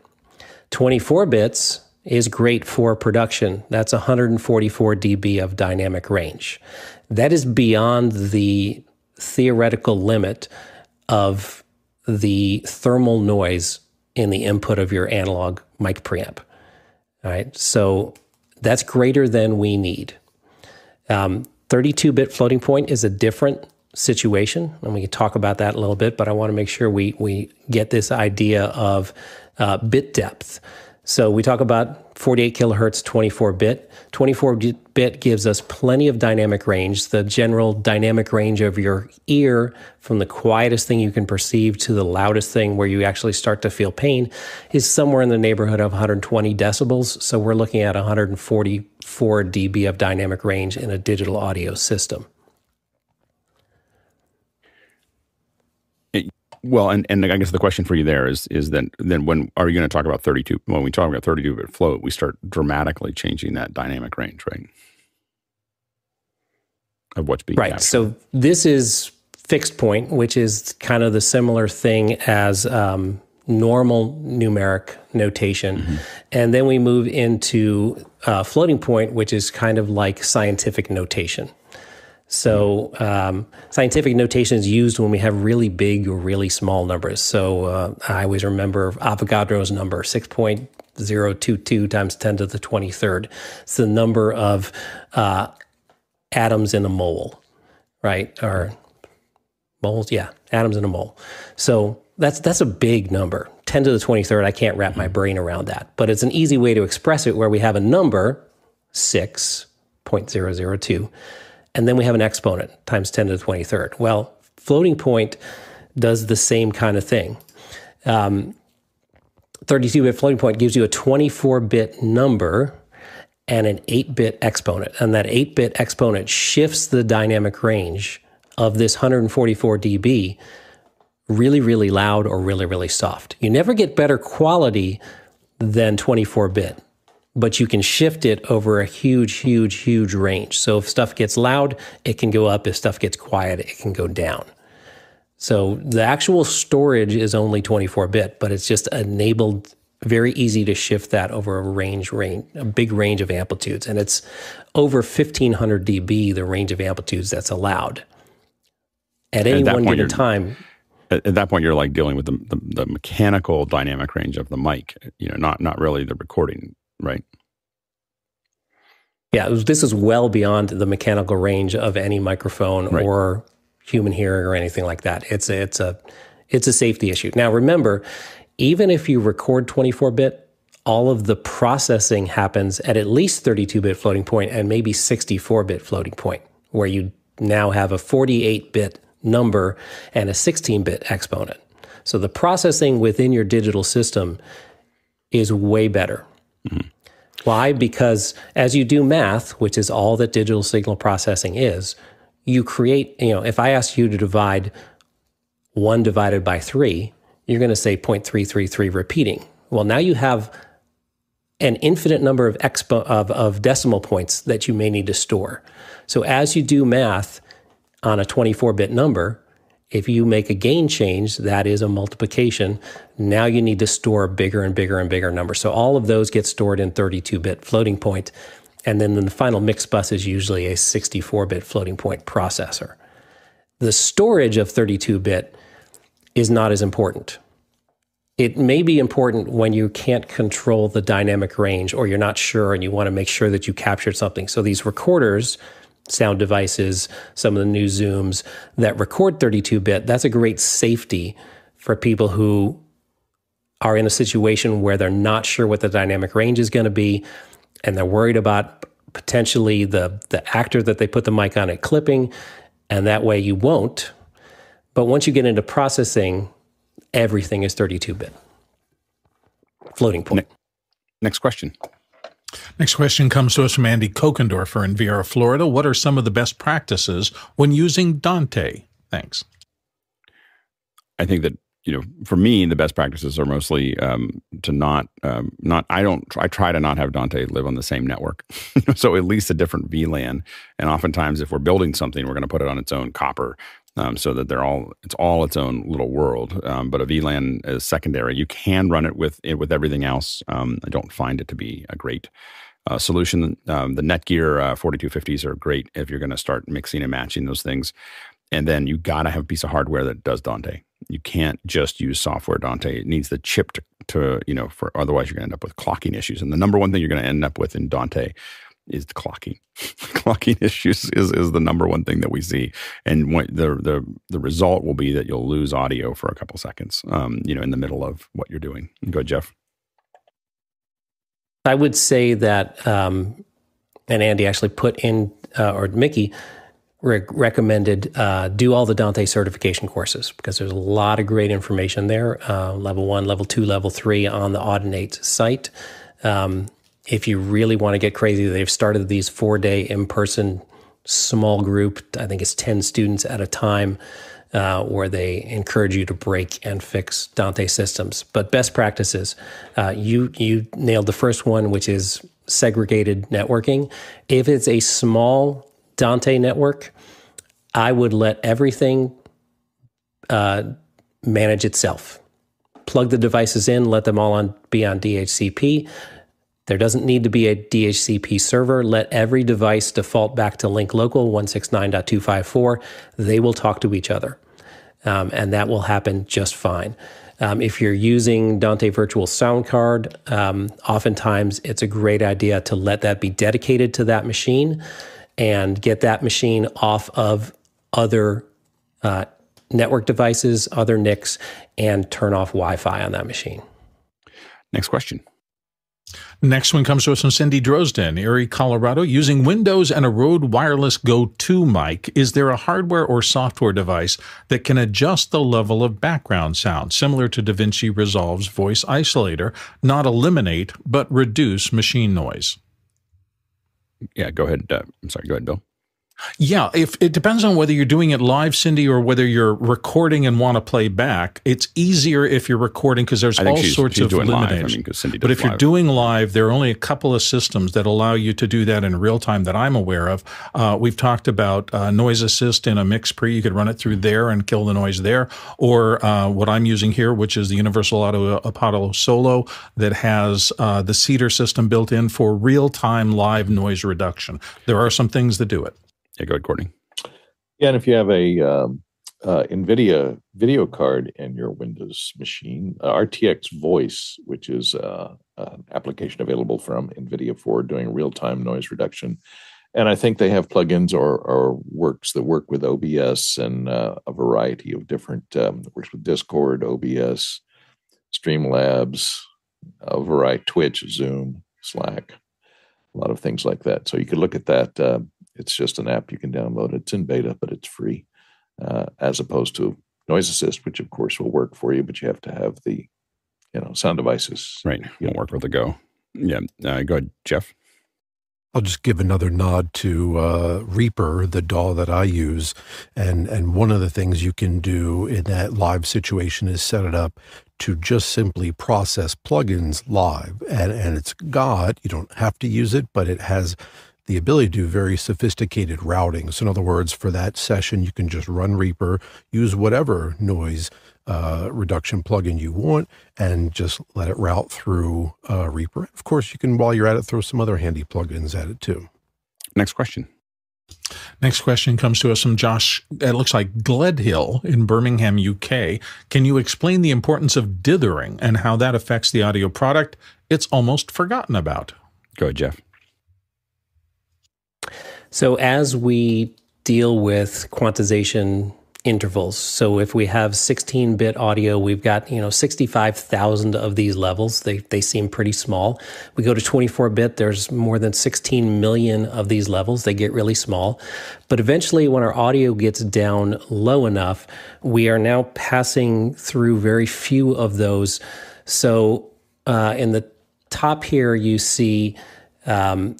24 bits is great for production. That's 144 dB of dynamic range. That is beyond the theoretical limit of the thermal noise in the input of your analog mic preamp. All right, so that's greater than we need. 32 um, bit floating point is a different situation, and we can talk about that a little bit, but I want to make sure we, we get this idea of uh, bit depth. So we talk about 48 kilohertz, 24 bit. 24 bit gives us plenty of dynamic range. The general dynamic range of your ear, from the quietest thing you can perceive to the loudest thing where you actually start to feel pain, is somewhere in the neighborhood of 120 decibels. So we're looking at 144 dB of dynamic range in a digital audio system. Well, and, and I guess the question for you there is is then then when are you going to talk about 32 when we talk about 32 bit float, we start dramatically changing that dynamic range, right? Of what's being Right. Captured. So this is fixed point, which is kind of the similar thing as um, normal numeric notation. Mm-hmm. And then we move into uh, floating point, which is kind of like scientific notation. So um, scientific notation is used when we have really big or really small numbers. So uh, I always remember Avogadro's number, 6.022 times 10 to the 23rd. It's the number of uh, atoms in a mole, right? Or moles, yeah, atoms in a mole. So that's that's a big number. 10 to the 23rd, I can't wrap my brain around that. But it's an easy way to express it where we have a number, 6.002 and then we have an exponent times 10 to the 23rd. Well, floating point does the same kind of thing. 32 um, bit floating point gives you a 24 bit number and an 8 bit exponent. And that 8 bit exponent shifts the dynamic range of this 144 dB really, really loud or really, really soft. You never get better quality than 24 bit but you can shift it over a huge, huge, huge range. So if stuff gets loud, it can go up. If stuff gets quiet, it can go down. So the actual storage is only 24 bit, but it's just enabled very easy to shift that over a range, range, a big range of amplitudes. And it's over 1500 dB, the range of amplitudes that's allowed. At any at one given time, at, at, that point you're like dealing with the, the, the, mechanical dynamic range of the mic you know not not really the recording Right. Yeah, was, this is well beyond the mechanical range of any microphone right. or human hearing or anything like that. It's a, it's a it's a safety issue. Now remember, even if you record 24-bit, all of the processing happens at at least 32-bit floating point and maybe 64-bit floating point, where you now have a 48-bit number and a 16-bit exponent. So the processing within your digital system is way better. Mm-hmm. Why? Because as you do math, which is all that digital signal processing is, you create, you know, if I ask you to divide one divided by three, you're going to say 0.333 repeating. Well, now you have an infinite number of, expo- of, of decimal points that you may need to store. So as you do math on a 24 bit number, if you make a gain change, that is a multiplication. Now you need to store bigger and bigger and bigger number. So all of those get stored in 32 bit floating point, And then the final mix bus is usually a 64 bit floating point processor. The storage of 32 bit is not as important. It may be important when you can't control the dynamic range or you're not sure and you want to make sure that you captured something. So these recorders sound devices, some of the new Zooms that record 32 bit, that's a great safety for people who are in a situation where they're not sure what the dynamic range is going to be and they're worried about potentially the the actor that they put the mic on it clipping And that way you won't. But once you get into processing, everything is 32 bit. Floating point. Next question. Next question comes to us from Andy Kokendorfer in Viera, Florida. What are some of the best practices when using Dante? Thanks. I think that you know, for me, the best practices are mostly um, to not, um, not. I don't. I try to not have Dante live on the same network, so at least a different VLAN. And oftentimes, if we're building something, we're going to put it on its own copper, um, so that they're all. It's all its own little world. Um, but a VLAN is secondary. You can run it with with everything else. Um, I don't find it to be a great uh, solution. Um, the Netgear uh, 4250s are great if you're going to start mixing and matching those things. And then you got to have a piece of hardware that does Dante. You can't just use software Dante. It needs the chip to, to you know, for otherwise you're going to end up with clocking issues. And the number one thing you're going to end up with in Dante is clocking. clocking issues is, is the number one thing that we see, and what the the the result will be that you'll lose audio for a couple seconds, um, you know, in the middle of what you're doing. Go, Jeff. I would say that, um, and Andy actually put in, uh, or Mickey re- recommended uh, do all the Dante certification courses because there's a lot of great information there. Uh, level one, level two, level three on the Audinate site. Um, if you really want to get crazy, they've started these four day in person small group. I think it's 10 students at a time. Uh, where they encourage you to break and fix Dante systems. But best practices, uh, you you nailed the first one, which is segregated networking. If it's a small Dante network, I would let everything uh, manage itself. Plug the devices in, let them all on be on DHCP. There doesn't need to be a DHCP server. Let every device default back to link local 169.254. They will talk to each other, um, and that will happen just fine. Um, if you're using Dante Virtual Sound Card, um, oftentimes it's a great idea to let that be dedicated to that machine and get that machine off of other uh, network devices, other NICs, and turn off Wi Fi on that machine. Next question. Next one comes to us from Cindy Drozden, Erie, Colorado. Using Windows and a Rode Wireless Go 2 mic, is there a hardware or software device that can adjust the level of background sound, similar to DaVinci Resolve's voice isolator, not eliminate, but reduce machine noise? Yeah, go ahead. Uh, I'm sorry, go ahead, Bill. Yeah, if it depends on whether you're doing it live, Cindy, or whether you're recording and want to play back. It's easier if you're recording because there's all she's, sorts she's of limitations. I mean, but if live. you're doing live, there are only a couple of systems that allow you to do that in real time that I'm aware of. Uh, we've talked about uh, noise assist in a mix pre. You could run it through there and kill the noise there, or uh, what I'm using here, which is the Universal Audio Apollo Solo that has uh, the Cedar system built in for real time live noise reduction. There are some things that do it. Yeah, go ahead, Courtney. Yeah, and if you have a um, uh, NVIDIA video card in your Windows machine, uh, RTX Voice, which is uh, an application available from NVIDIA for doing real time noise reduction. And I think they have plugins or, or works that work with OBS and uh, a variety of different, um, works with Discord, OBS, Streamlabs, a variety, Twitch, Zoom, Slack, a lot of things like that. So you could look at that. It's just an app you can download. It's in beta, but it's free, uh, as opposed to Noise Assist, which of course will work for you, but you have to have the, you know, sound devices. Right, won't work with the Go. Yeah, uh, go ahead, Jeff. I'll just give another nod to uh, Reaper, the DAW that I use, and and one of the things you can do in that live situation is set it up to just simply process plugins live, and and it's got you don't have to use it, but it has the ability to do very sophisticated routing. So, in other words, for that session, you can just run Reaper, use whatever noise uh, reduction plugin you want, and just let it route through uh, Reaper. Of course, you can, while you're at it, throw some other handy plugins at it too. Next question. Next question comes to us from Josh. It looks like Gledhill in Birmingham, UK. Can you explain the importance of dithering and how that affects the audio product? It's almost forgotten about. Go ahead, Jeff. So as we deal with quantization intervals. So if we have 16-bit audio, we've got you know 65,000 of these levels. They they seem pretty small. We go to 24-bit, there's more than 16 million of these levels. They get really small. But eventually, when our audio gets down low enough, we are now passing through very few of those. So uh, in the top here, you see um,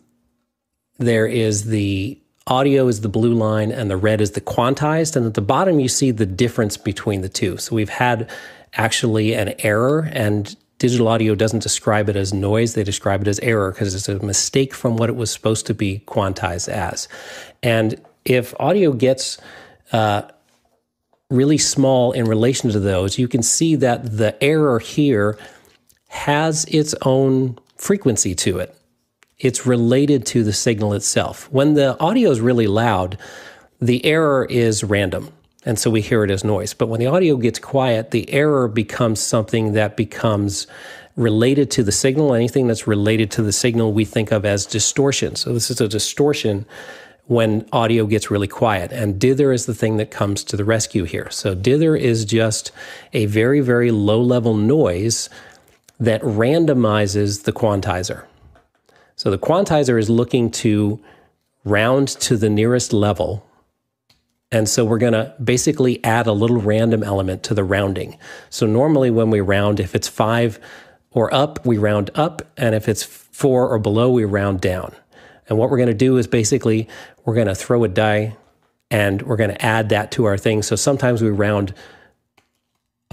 there is the audio is the blue line and the red is the quantized. And at the bottom, you see the difference between the two. So we've had actually an error, and digital audio doesn't describe it as noise, they describe it as error because it's a mistake from what it was supposed to be quantized as. And if audio gets uh, really small in relation to those, you can see that the error here has its own frequency to it it's related to the signal itself. When the audio is really loud, the error is random. And so we hear it as noise. But when the audio gets quiet, the error becomes something that becomes related to the signal. Anything that's related to the signal, we think of as distortion. So this is a distortion when audio gets really quiet. And dither is the thing that comes to the rescue here. So dither is just a very, very low level noise that randomizes the quantizer. So the quantizer is looking to round to the nearest level. And so we're going to basically add a little random element to the rounding. So normally when we round, if it's five or up, we round up. And if it's four or below, we round down. And what we're going to do is basically we're going to throw a die and we're going to add that to our thing. So sometimes we round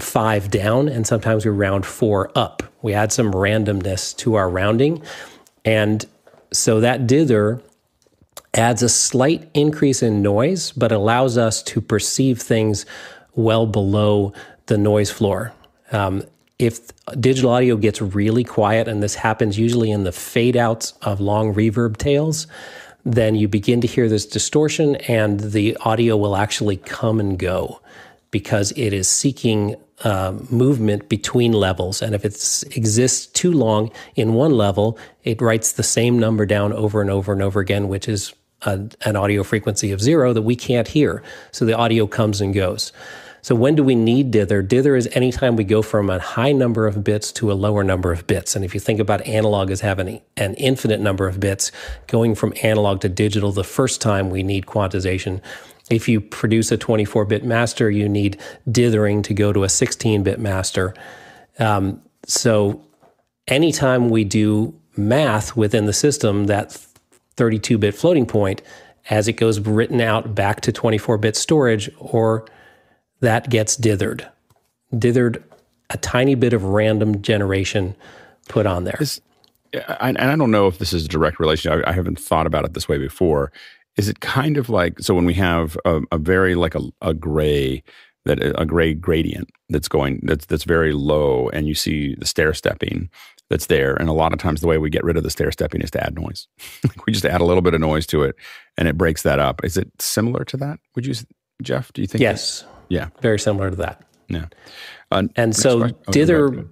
five down and sometimes we round four up. We add some randomness to our rounding. And so that dither adds a slight increase in noise, but allows us to perceive things well below the noise floor. Um, if digital audio gets really quiet, and this happens usually in the fade outs of long reverb tails, then you begin to hear this distortion, and the audio will actually come and go because it is seeking uh, movement between levels. And if it exists too long in one level, it writes the same number down over and over and over again, which is a, an audio frequency of zero that we can't hear. So the audio comes and goes. So when do we need dither? Dither is anytime we go from a high number of bits to a lower number of bits. And if you think about analog as having an infinite number of bits, going from analog to digital, the first time we need quantization if you produce a 24 bit master, you need dithering to go to a 16 bit master. Um, so anytime we do math within the system, that 32 bit floating point, as it goes written out back to 24 bit storage, or that gets dithered. Dithered, a tiny bit of random generation put on there. there. Is, and I don't know if this is a direct relation. I haven't thought about it this way before is it kind of like so when we have a, a very like a, a gray that a gray gradient that's going that's that's very low and you see the stair stepping that's there and a lot of times the way we get rid of the stair stepping is to add noise. We just add a little bit of noise to it and it breaks that up. Is it similar to that would you jeff do you think yes. Yeah. Very similar to that. Yeah. Uh, and so oh, dither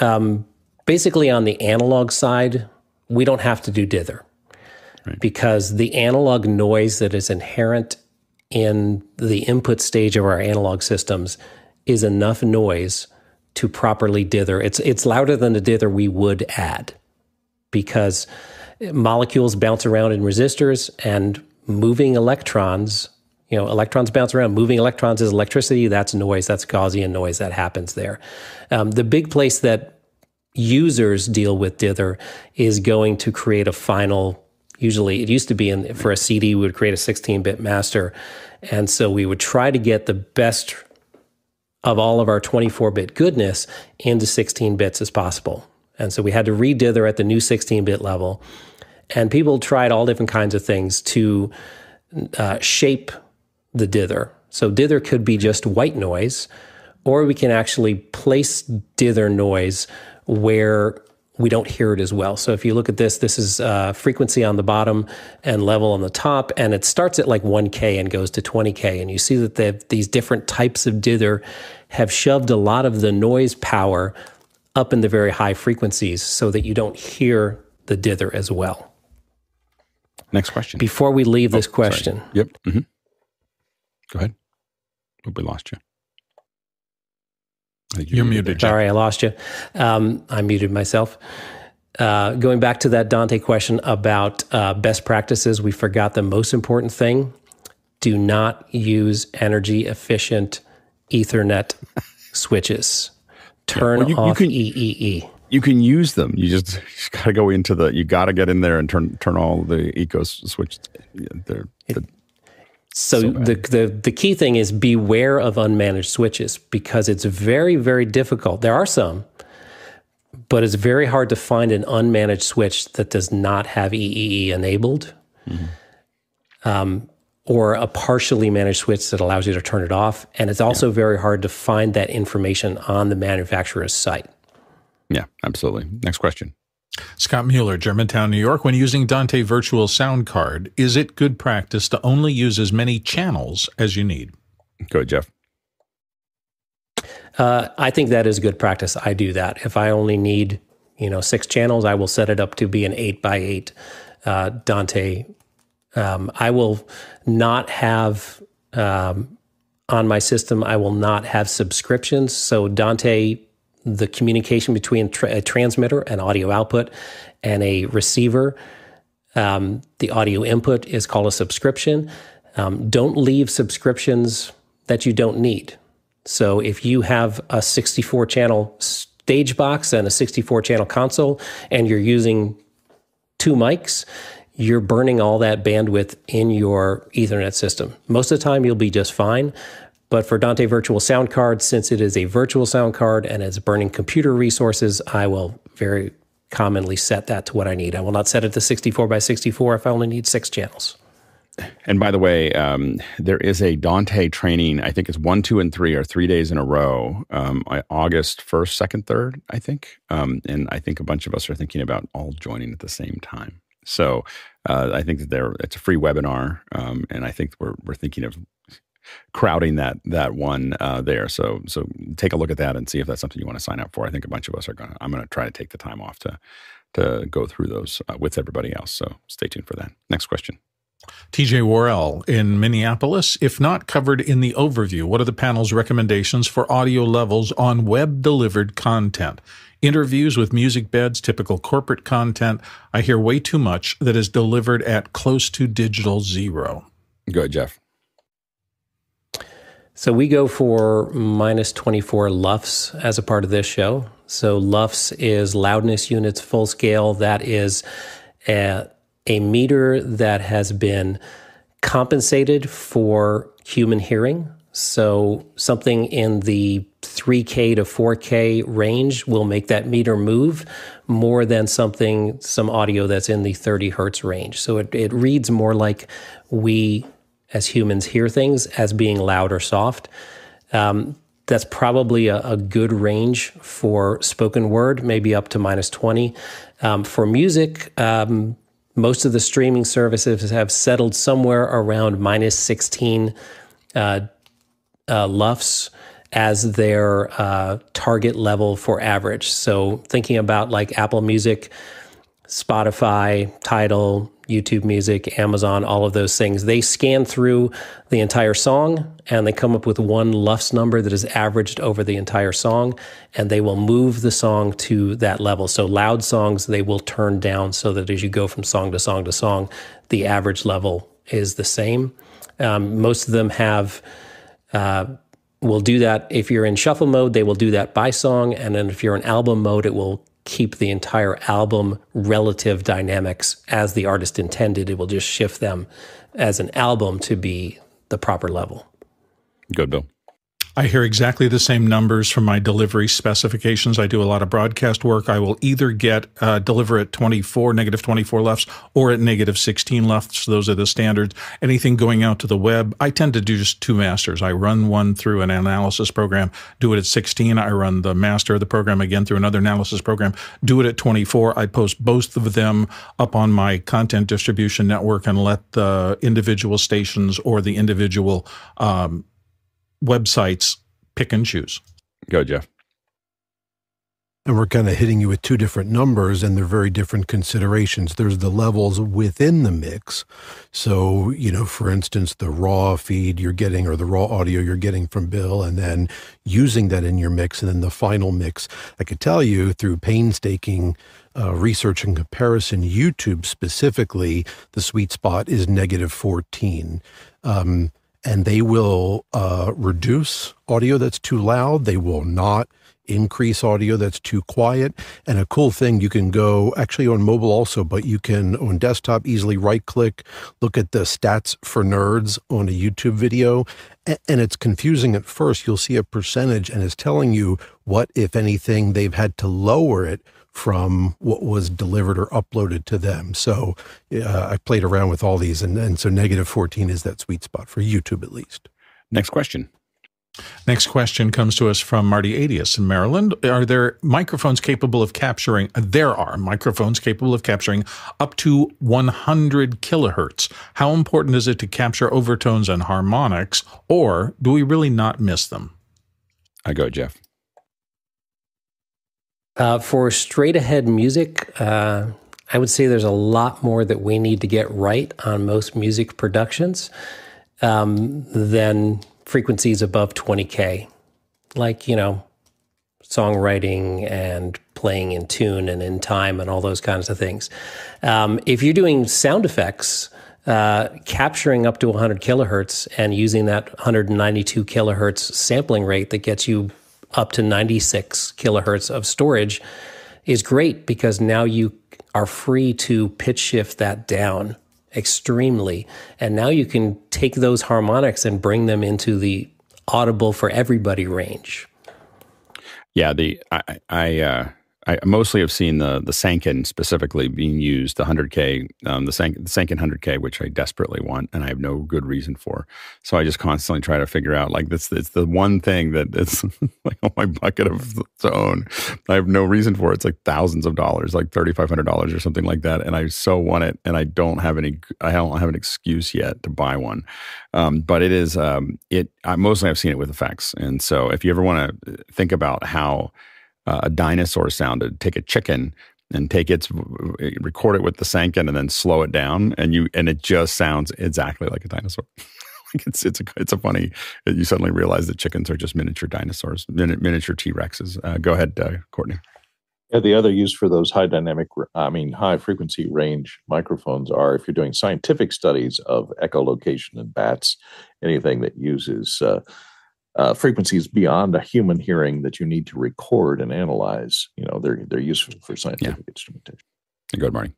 um, basically on the analog side we don't have to do dither right. because the analog noise that is inherent in the input stage of our analog systems is enough noise to properly dither. It's it's louder than the dither we would add because molecules bounce around in resistors and moving electrons, you know, electrons bounce around. Moving electrons is electricity. That's noise. That's Gaussian noise that happens there. Um, the big place that users deal with dither is going to create a final usually it used to be in for a CD we would create a 16-bit master and so we would try to get the best of all of our 24-bit goodness into 16 bits as possible. And so we had to redither at the new 16-bit level. And people tried all different kinds of things to uh, shape the dither. So dither could be just white noise, or we can actually place dither noise where we don't hear it as well. So if you look at this, this is uh, frequency on the bottom and level on the top, and it starts at like 1K and goes to 20K. And you see that these different types of dither have shoved a lot of the noise power up in the very high frequencies so that you don't hear the dither as well. Next question. Before we leave oh, this question. Sorry. Yep. Mm-hmm. Go ahead. we lost you. You're muted. Sorry, I lost you. You're muted. Sorry, I lost you. Um, I muted myself. Uh, going back to that Dante question about uh, best practices, we forgot the most important thing. Do not use energy efficient Ethernet switches. Turn Well, you- you off can- EEE. You can use them. You just, you just got to go into the. You got to get in there and turn turn all the eco switch. yeah, They're, the, So, So the, the the key thing is beware of unmanaged switches because it's very very difficult. There are some, but it's very hard to find an unmanaged switch that does not have EEE enabled, um, or a partially managed switch that allows you to turn it off. And it's also very hard to find that information on the manufacturer's site. yeah, absolutely. Next question. Scott Mueller, Germantown, New York. When using Dante Virtual Sound Card, is it good practice to only use as many channels as you need? Go ahead, Jeff. Uh, I think that is good practice. I do that. If I only need, you know, six channels, I will set it up to be an eight by eight uh, Dante. Um, I will not have um, on my system. I will not have subscriptions. So Dante, the communication between tra- a transmitter, and audio output, and a receiver, um, the audio input is called a subscription. Um, don't leave subscriptions that you don't need. So if you have a 64 channel stage box and a 64 channel console and you're using two mics, you're burning all that bandwidth in your Ethernet system. Most of the time, you'll be just fine. But for Dante Virtual Sound Card, since it is a virtual sound card and it's burning computer resources, I will very commonly set that to what I need. I will not set it to 64 by 64 if I only need six channels. And by the way, um, there is a Dante training. I think it's one, two, and three, or three days in a row. Um, August first, second, third. I think, um, and I think a bunch of us are thinking about all joining at the same time. So uh, I think that there it's a free webinar, um, and I think we're we're thinking of crowding that that one uh, there. So so take a look at that and see if that's something you want to sign up for. I think a bunch of us are going. to I'm going to try to take the time off to to go through those uh, with everybody else. So stay tuned for that. Next question. TJ Worrell in Minneapolis. If not covered in the overview, what are the panel's recommendations for audio levels on web delivered content? Interviews with music beds, typical corporate content. I hear way too much that is delivered at close to digital zero. Good, Jeff. So we go for minus 24 LUFS as a part of this show. So LUFS is loudness units full scale. That is a, a meter that has been compensated for human hearing. So something in the 3K to 4K range will make that meter move more than something, some audio that's in the 30 hertz range. So it, it reads more like we as humans hear things as being loud or soft. Um, that's probably a, a, good range for spoken word, maybe up to minus 20. Um, for music, um, most of the streaming services have settled somewhere around minus 16 uh, uh, LUFS as their uh, target level for average. So thinking about like Apple Music, Spotify, Tidal, YouTube Music, Amazon, all of those things. They scan through the entire song and they come up with one LUFS number that is averaged over the entire song, and they will move the song to that level. So, loud songs they will turn down so that as you go from song to song to song, the average level is the same. Um, most of them have. Uh, will do that if you're in shuffle mode, they will do that by song. And then if you're in album mode, it will keep the entire album relative dynamics as the artist intended. It will just shift them as an album to be the proper level. Good, Bill. I hear exactly the same numbers from my delivery specifications. I do a lot of broadcast work. I will either get uh, deliver at 24, negative 24 LUFS, or at negative 16 LUFS. Those are the standards. Anything going out to the web, I tend to do just two masters. I run one through an analysis program, do it at 16. I run the master of the program again through another analysis program, do it at 24. I post both of them up on my content distribution network and let the individual stations or the individual um, websites pick and choose. Go, Jeff. And we're kind of hitting you with two different numbers, and they're very different considerations. There's the levels within the mix. So, you know, for instance, the raw feed you're getting or the raw audio you're getting from Bill, and then using that in your mix, and then the final mix. I could tell you through painstaking uh, research and comparison, YouTube specifically, the sweet spot is negative 14. Um, and they will uh, reduce audio that's too loud. They will not increase audio that's too quiet. And a cool thing, you can go actually on mobile also, but you can on desktop easily right click, look at the stats for nerds on a YouTube video. And it's confusing at first. You'll see a percentage and it's telling you what, if anything, they've had to lower it from what was delivered or uploaded to them. So uh, I played around with all these, and, and so negative 14 is that sweet spot for YouTube at least. Next question. Next question comes to us from Marty Adius in Maryland. Are there microphones capable of capturing? There are microphones capable of capturing up to 100 kilohertz. How important is it to capture overtones and harmonics, or do we really not miss them? I go, Jeff. Uh, for straight ahead music, uh, I would say there's a lot more that we need to get right on most music productions um, than frequencies above 20K. Like, you know, songwriting and playing in tune and in time and all those kinds of things. Um, if you're doing sound effects, uh, capturing up to 100 kilohertz and using that 192 kilohertz sampling rate that gets you up to 96 kilohertz of storage is great because now you are free to pitch shift that down extremely. And now you can take those harmonics and bring them into the audible for everybody range. Yeah, the I I uh, I mostly have seen the the Sanken specifically being used, the 100K, um, the, Sanken, the Sanken 100K, which I desperately want, and I have no good reason for. So I just constantly try to figure out like this. It's the one thing that it's like on my bucket of to own. I have no reason for it. It's like thousands of dollars, like thirty five hundred dollars or something like that, and I so want it, and I don't have any. I don't have an excuse yet to buy one. Um, but it is um, it. I mostly I've seen it with effects, and so if you ever want to think about how uh, a dinosaur sound to Take a chicken and take its record it with the Sanken and then slow it down, and you and it just sounds exactly like a dinosaur. like it's it's a it's a funny. You suddenly realize that chickens are just miniature dinosaurs, miniature T Rexes. Uh, go ahead, uh, Courtney. Yeah, the other use for those high dynamic, I mean, high frequency range microphones are if you're doing scientific studies of echolocation in bats, anything that uses uh, uh, frequencies beyond a human hearing that you need to record and analyze. You know, they're they're useful for scientific yeah. instrumentation. Good morning.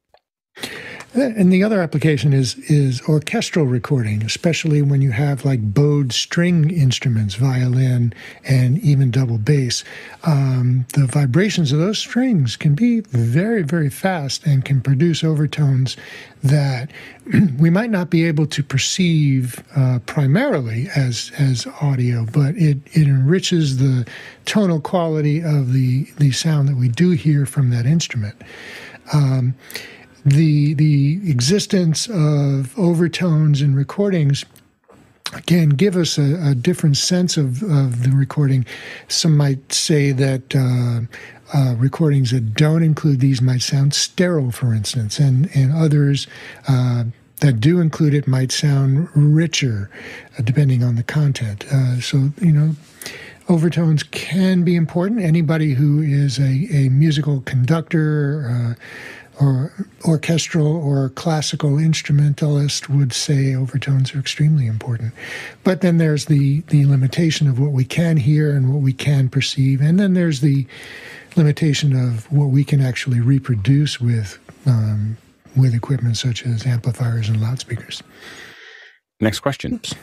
And the other application is is orchestral recording, especially when you have like bowed string instruments, violin, and even double bass. Um, the vibrations of those strings can be very, very fast and can produce overtones that we might not be able to perceive uh, primarily as as audio, but it, it enriches the tonal quality of the the sound that we do hear from that instrument. Um, the the existence of overtones in recordings can give us a, a different sense of, of the recording. Some might say that uh, uh, recordings that don't include these might sound sterile, for instance, and and others. Uh, that do include it might sound richer, uh, depending on the content. Uh, so you know, overtones can be important. Anybody who is a, a musical conductor uh, or orchestral or classical instrumentalist would say overtones are extremely important. But then there's the, the limitation of what we can hear and what we can perceive. And then there's the limitation of what we can actually reproduce with, um, with equipment such as amplifiers and loudspeakers. Next question. Oops.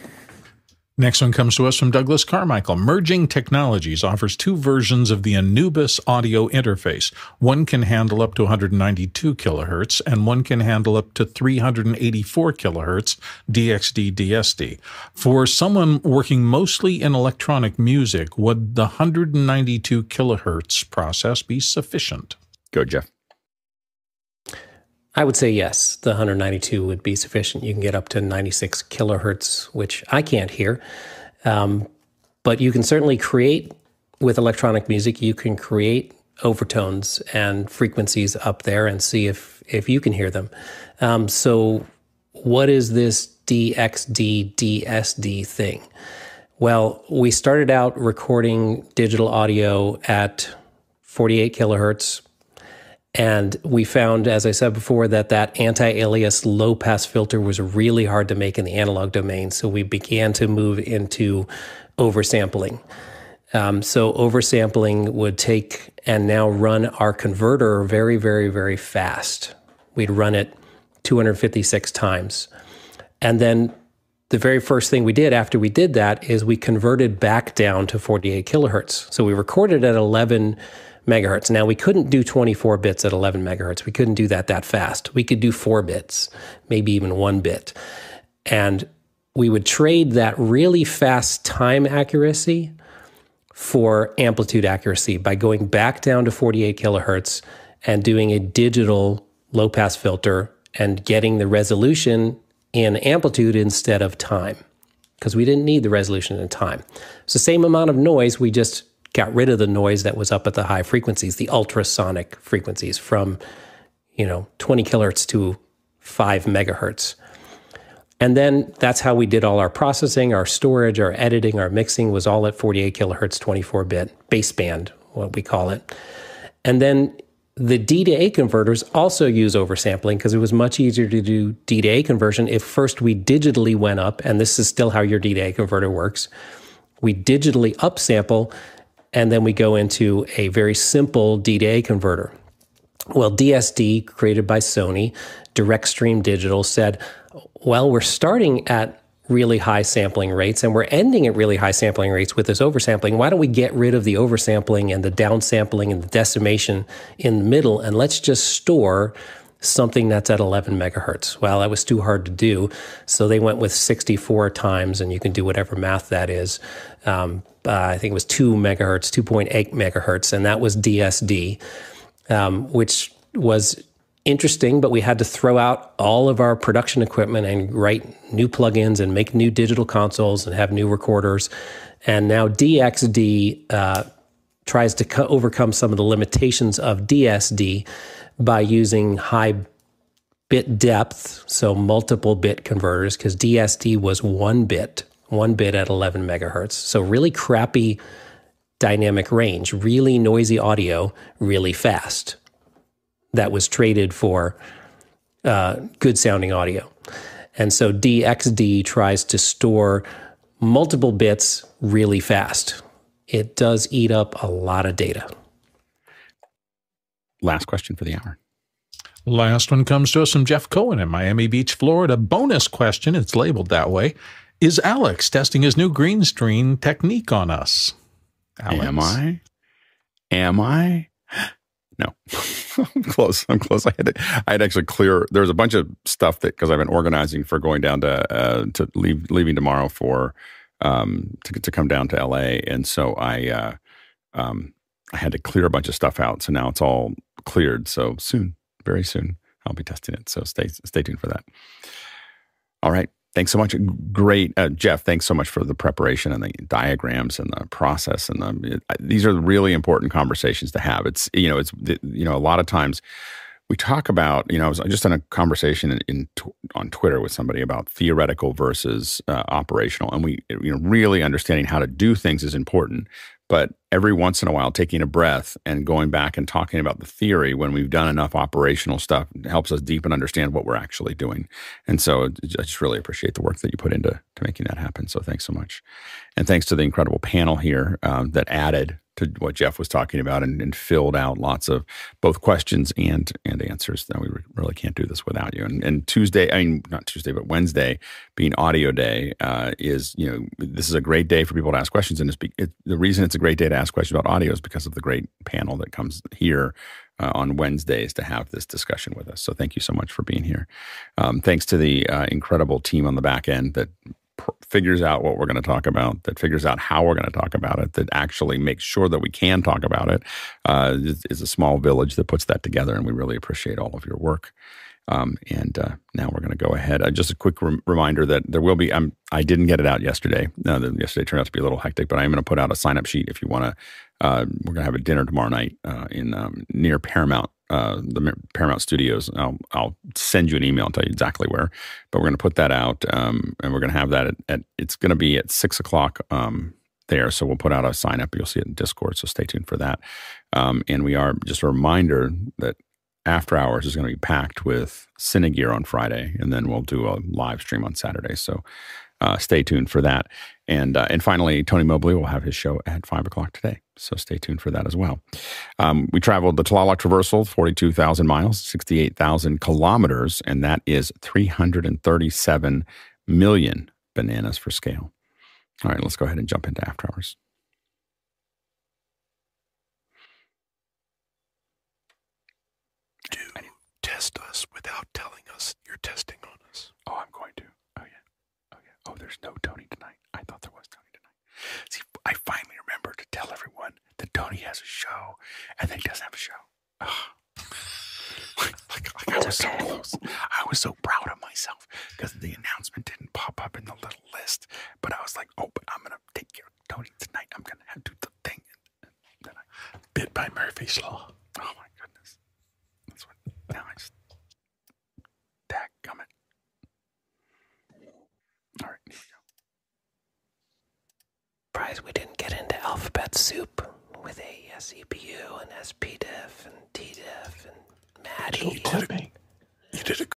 Next one comes to us from Douglas Carmichael. Merging Technologies offers two versions of the Anubis audio interface. One can handle up to 192 kilohertz, and one can handle up to 384 kilohertz DXD DSD. For someone working mostly in electronic music, would the 192 kilohertz process be sufficient? Go, Jeff. I would say yes, the 192 would be sufficient. You can get up to 96 kilohertz, which I can't hear. Um, but you can certainly create with electronic music, you can create overtones and frequencies up there and see if if you can hear them. Um, so, what is this DXD DSD thing? Well, we started out recording digital audio at 48 kilohertz. And we found, as I said before, that that anti alias low pass filter was really hard to make in the analog domain. So we began to move into oversampling. Um, so oversampling would take and now run our converter very, very, very fast. We'd run it 256 times. And then the very first thing we did after we did that is we converted back down to 48 kilohertz. So we recorded at 11 megahertz. Now we couldn't do 24 bits at 11 megahertz. We couldn't do that that fast. We could do four bits, maybe even one bit. And we would trade that really fast time accuracy for amplitude accuracy by going back down to 48 kilohertz and doing a digital low pass filter and getting the resolution in amplitude instead of time because we didn't need the resolution in time. It's the same amount of noise, we just got rid of the noise that was up at the high frequencies, the ultrasonic frequencies from, you know, 20 kilohertz to 5 megahertz. And then that's how we did all our processing, our storage, our editing, our mixing was all at 48 kilohertz, 24 bit baseband, what we call it. And then the D to A converters also use oversampling because it was much easier to do D to A conversion if first we digitally went up, and this is still how your D to A converter works. We digitally upsample, and then we go into a very simple D to A converter. Well, DSD, created by Sony, Direct Stream Digital, said, well, we're starting at really high sampling rates and we're ending at really high sampling rates with this oversampling. Why don't we get rid of the oversampling and the downsampling and the decimation in the middle and let's just store something that's at 11 megahertz. Well, that was too hard to do. So they went with 64 times, and you can do whatever math that is. Um, uh, I think it was 2 megahertz, 2.8 megahertz, and that was DSD, um, which was interesting, but we had to throw out all of our production equipment and write new plugins and make new digital consoles and have new recorders. And now DXD uh, tries to co- overcome some of the limitations of DSD by using high bit depth, so multiple bit converters, because DSD was one bit, one bit at 11 megahertz. So really crappy dynamic range, really noisy audio, really fast that was traded for uh, good sounding audio. And so DXD tries to store multiple bits really fast. It does eat up a lot of data. Last question for the hour. Last one comes to us from Jeff Cohen in Miami Beach, Florida. Bonus question, it's labeled that way. Is Alex testing his new green screen technique on us? Alex. Am I? Am I? No, I'm close. I'm close. I had to, I had actually clear. There was a bunch of stuff that because I've been organizing for going down to uh, to leave leaving tomorrow for um, to to come down to LA, and so I uh, um, I had to clear a bunch of stuff out. So now it's all cleared. So soon, very soon, I'll be testing it. So stay stay tuned for that. All right. Thanks so much. Great, uh, Jeff. Thanks so much for the preparation and the diagrams and the process. And the, it, these are really important conversations to have. It's you know, it's you know, a lot of times we talk about you know, I was just in a conversation in, in on Twitter with somebody about theoretical versus uh, operational, and we you know, really understanding how to do things is important. But every once in a while, taking a breath and going back and talking about the theory when we've done enough operational stuff helps us deep and understand what we're actually doing. And so I just really appreciate the work that you put into to making that happen. So thanks so much. And thanks to the incredible panel here um, that added to what Jeff was talking about and, and, filled out lots of both questions and and answers. That we really can't do this without you. And, and Tuesday, I mean not Tuesday, but Wednesday, being audio day, uh, is you know this is a great day for people to ask questions. And it's be, it, the reason it's a great day to ask questions about audio is because of the great panel that comes here. Uh, on Wednesdays to have this discussion with us. So thank you so much for being here. Um, thanks to the uh, incredible team on the back end that figures out what we're going to talk about, that figures out how we're going to talk about it, that actually makes sure that we can talk about it, uh, is, is, a small village that puts that together. And we really appreciate all of your work. Um, and uh, now we're going to go ahead. Uh, just a quick rem- reminder that there will be. I didn't get it out yesterday. Uh, yesterday turned out to be a little hectic, but I am going to put out a sign up sheet if you want to uh, we're gonna have a dinner tomorrow night uh, in um, near Paramount. Uh, the Paramount Studios. I'll, I'll send you an email and tell you exactly where. But we're going to put that out, um, and we're going to have that at, at it's going to be at six o'clock um, there. So we'll put out a sign up. You'll see it in Discord. So stay tuned for that. Um, and we are just a reminder that after hours is going to be packed with Cinegear on Friday, and then we'll do a live stream on Saturday. So uh, stay tuned for that. And uh, and finally, Tony Mobley will have his show at five o'clock today. So stay tuned for that as well. Um, we traveled the Tlaloc Traversal, forty-two thousand miles, sixty-eight thousand kilometers, and that is three hundred and thirty-seven million bananas for scale. All right, let's go ahead and jump into after hours. Do test us without telling us you're testing on us. Oh, I'm going to. Oh yeah. Oh yeah. Oh, there's no Tony tonight. I thought there was Tony tonight. See, I finally remember to tell everyone that Tony has a show, and then he doesn't have a show. Oh. like, like, like I was so close. I was so proud of myself because the announcement didn't pop up in the little list. But I was like, oh, but I'm gonna take care of Tony tonight. I'm gonna have to do the thing. And then I bit by Murphy's law. Oh my goodness. That's what now I just tag gummit. All right, here we go. Surprised we didn't get into alphabet soup with a uh, CPU and SPDIF and TDIF and MADI. You did a, you did a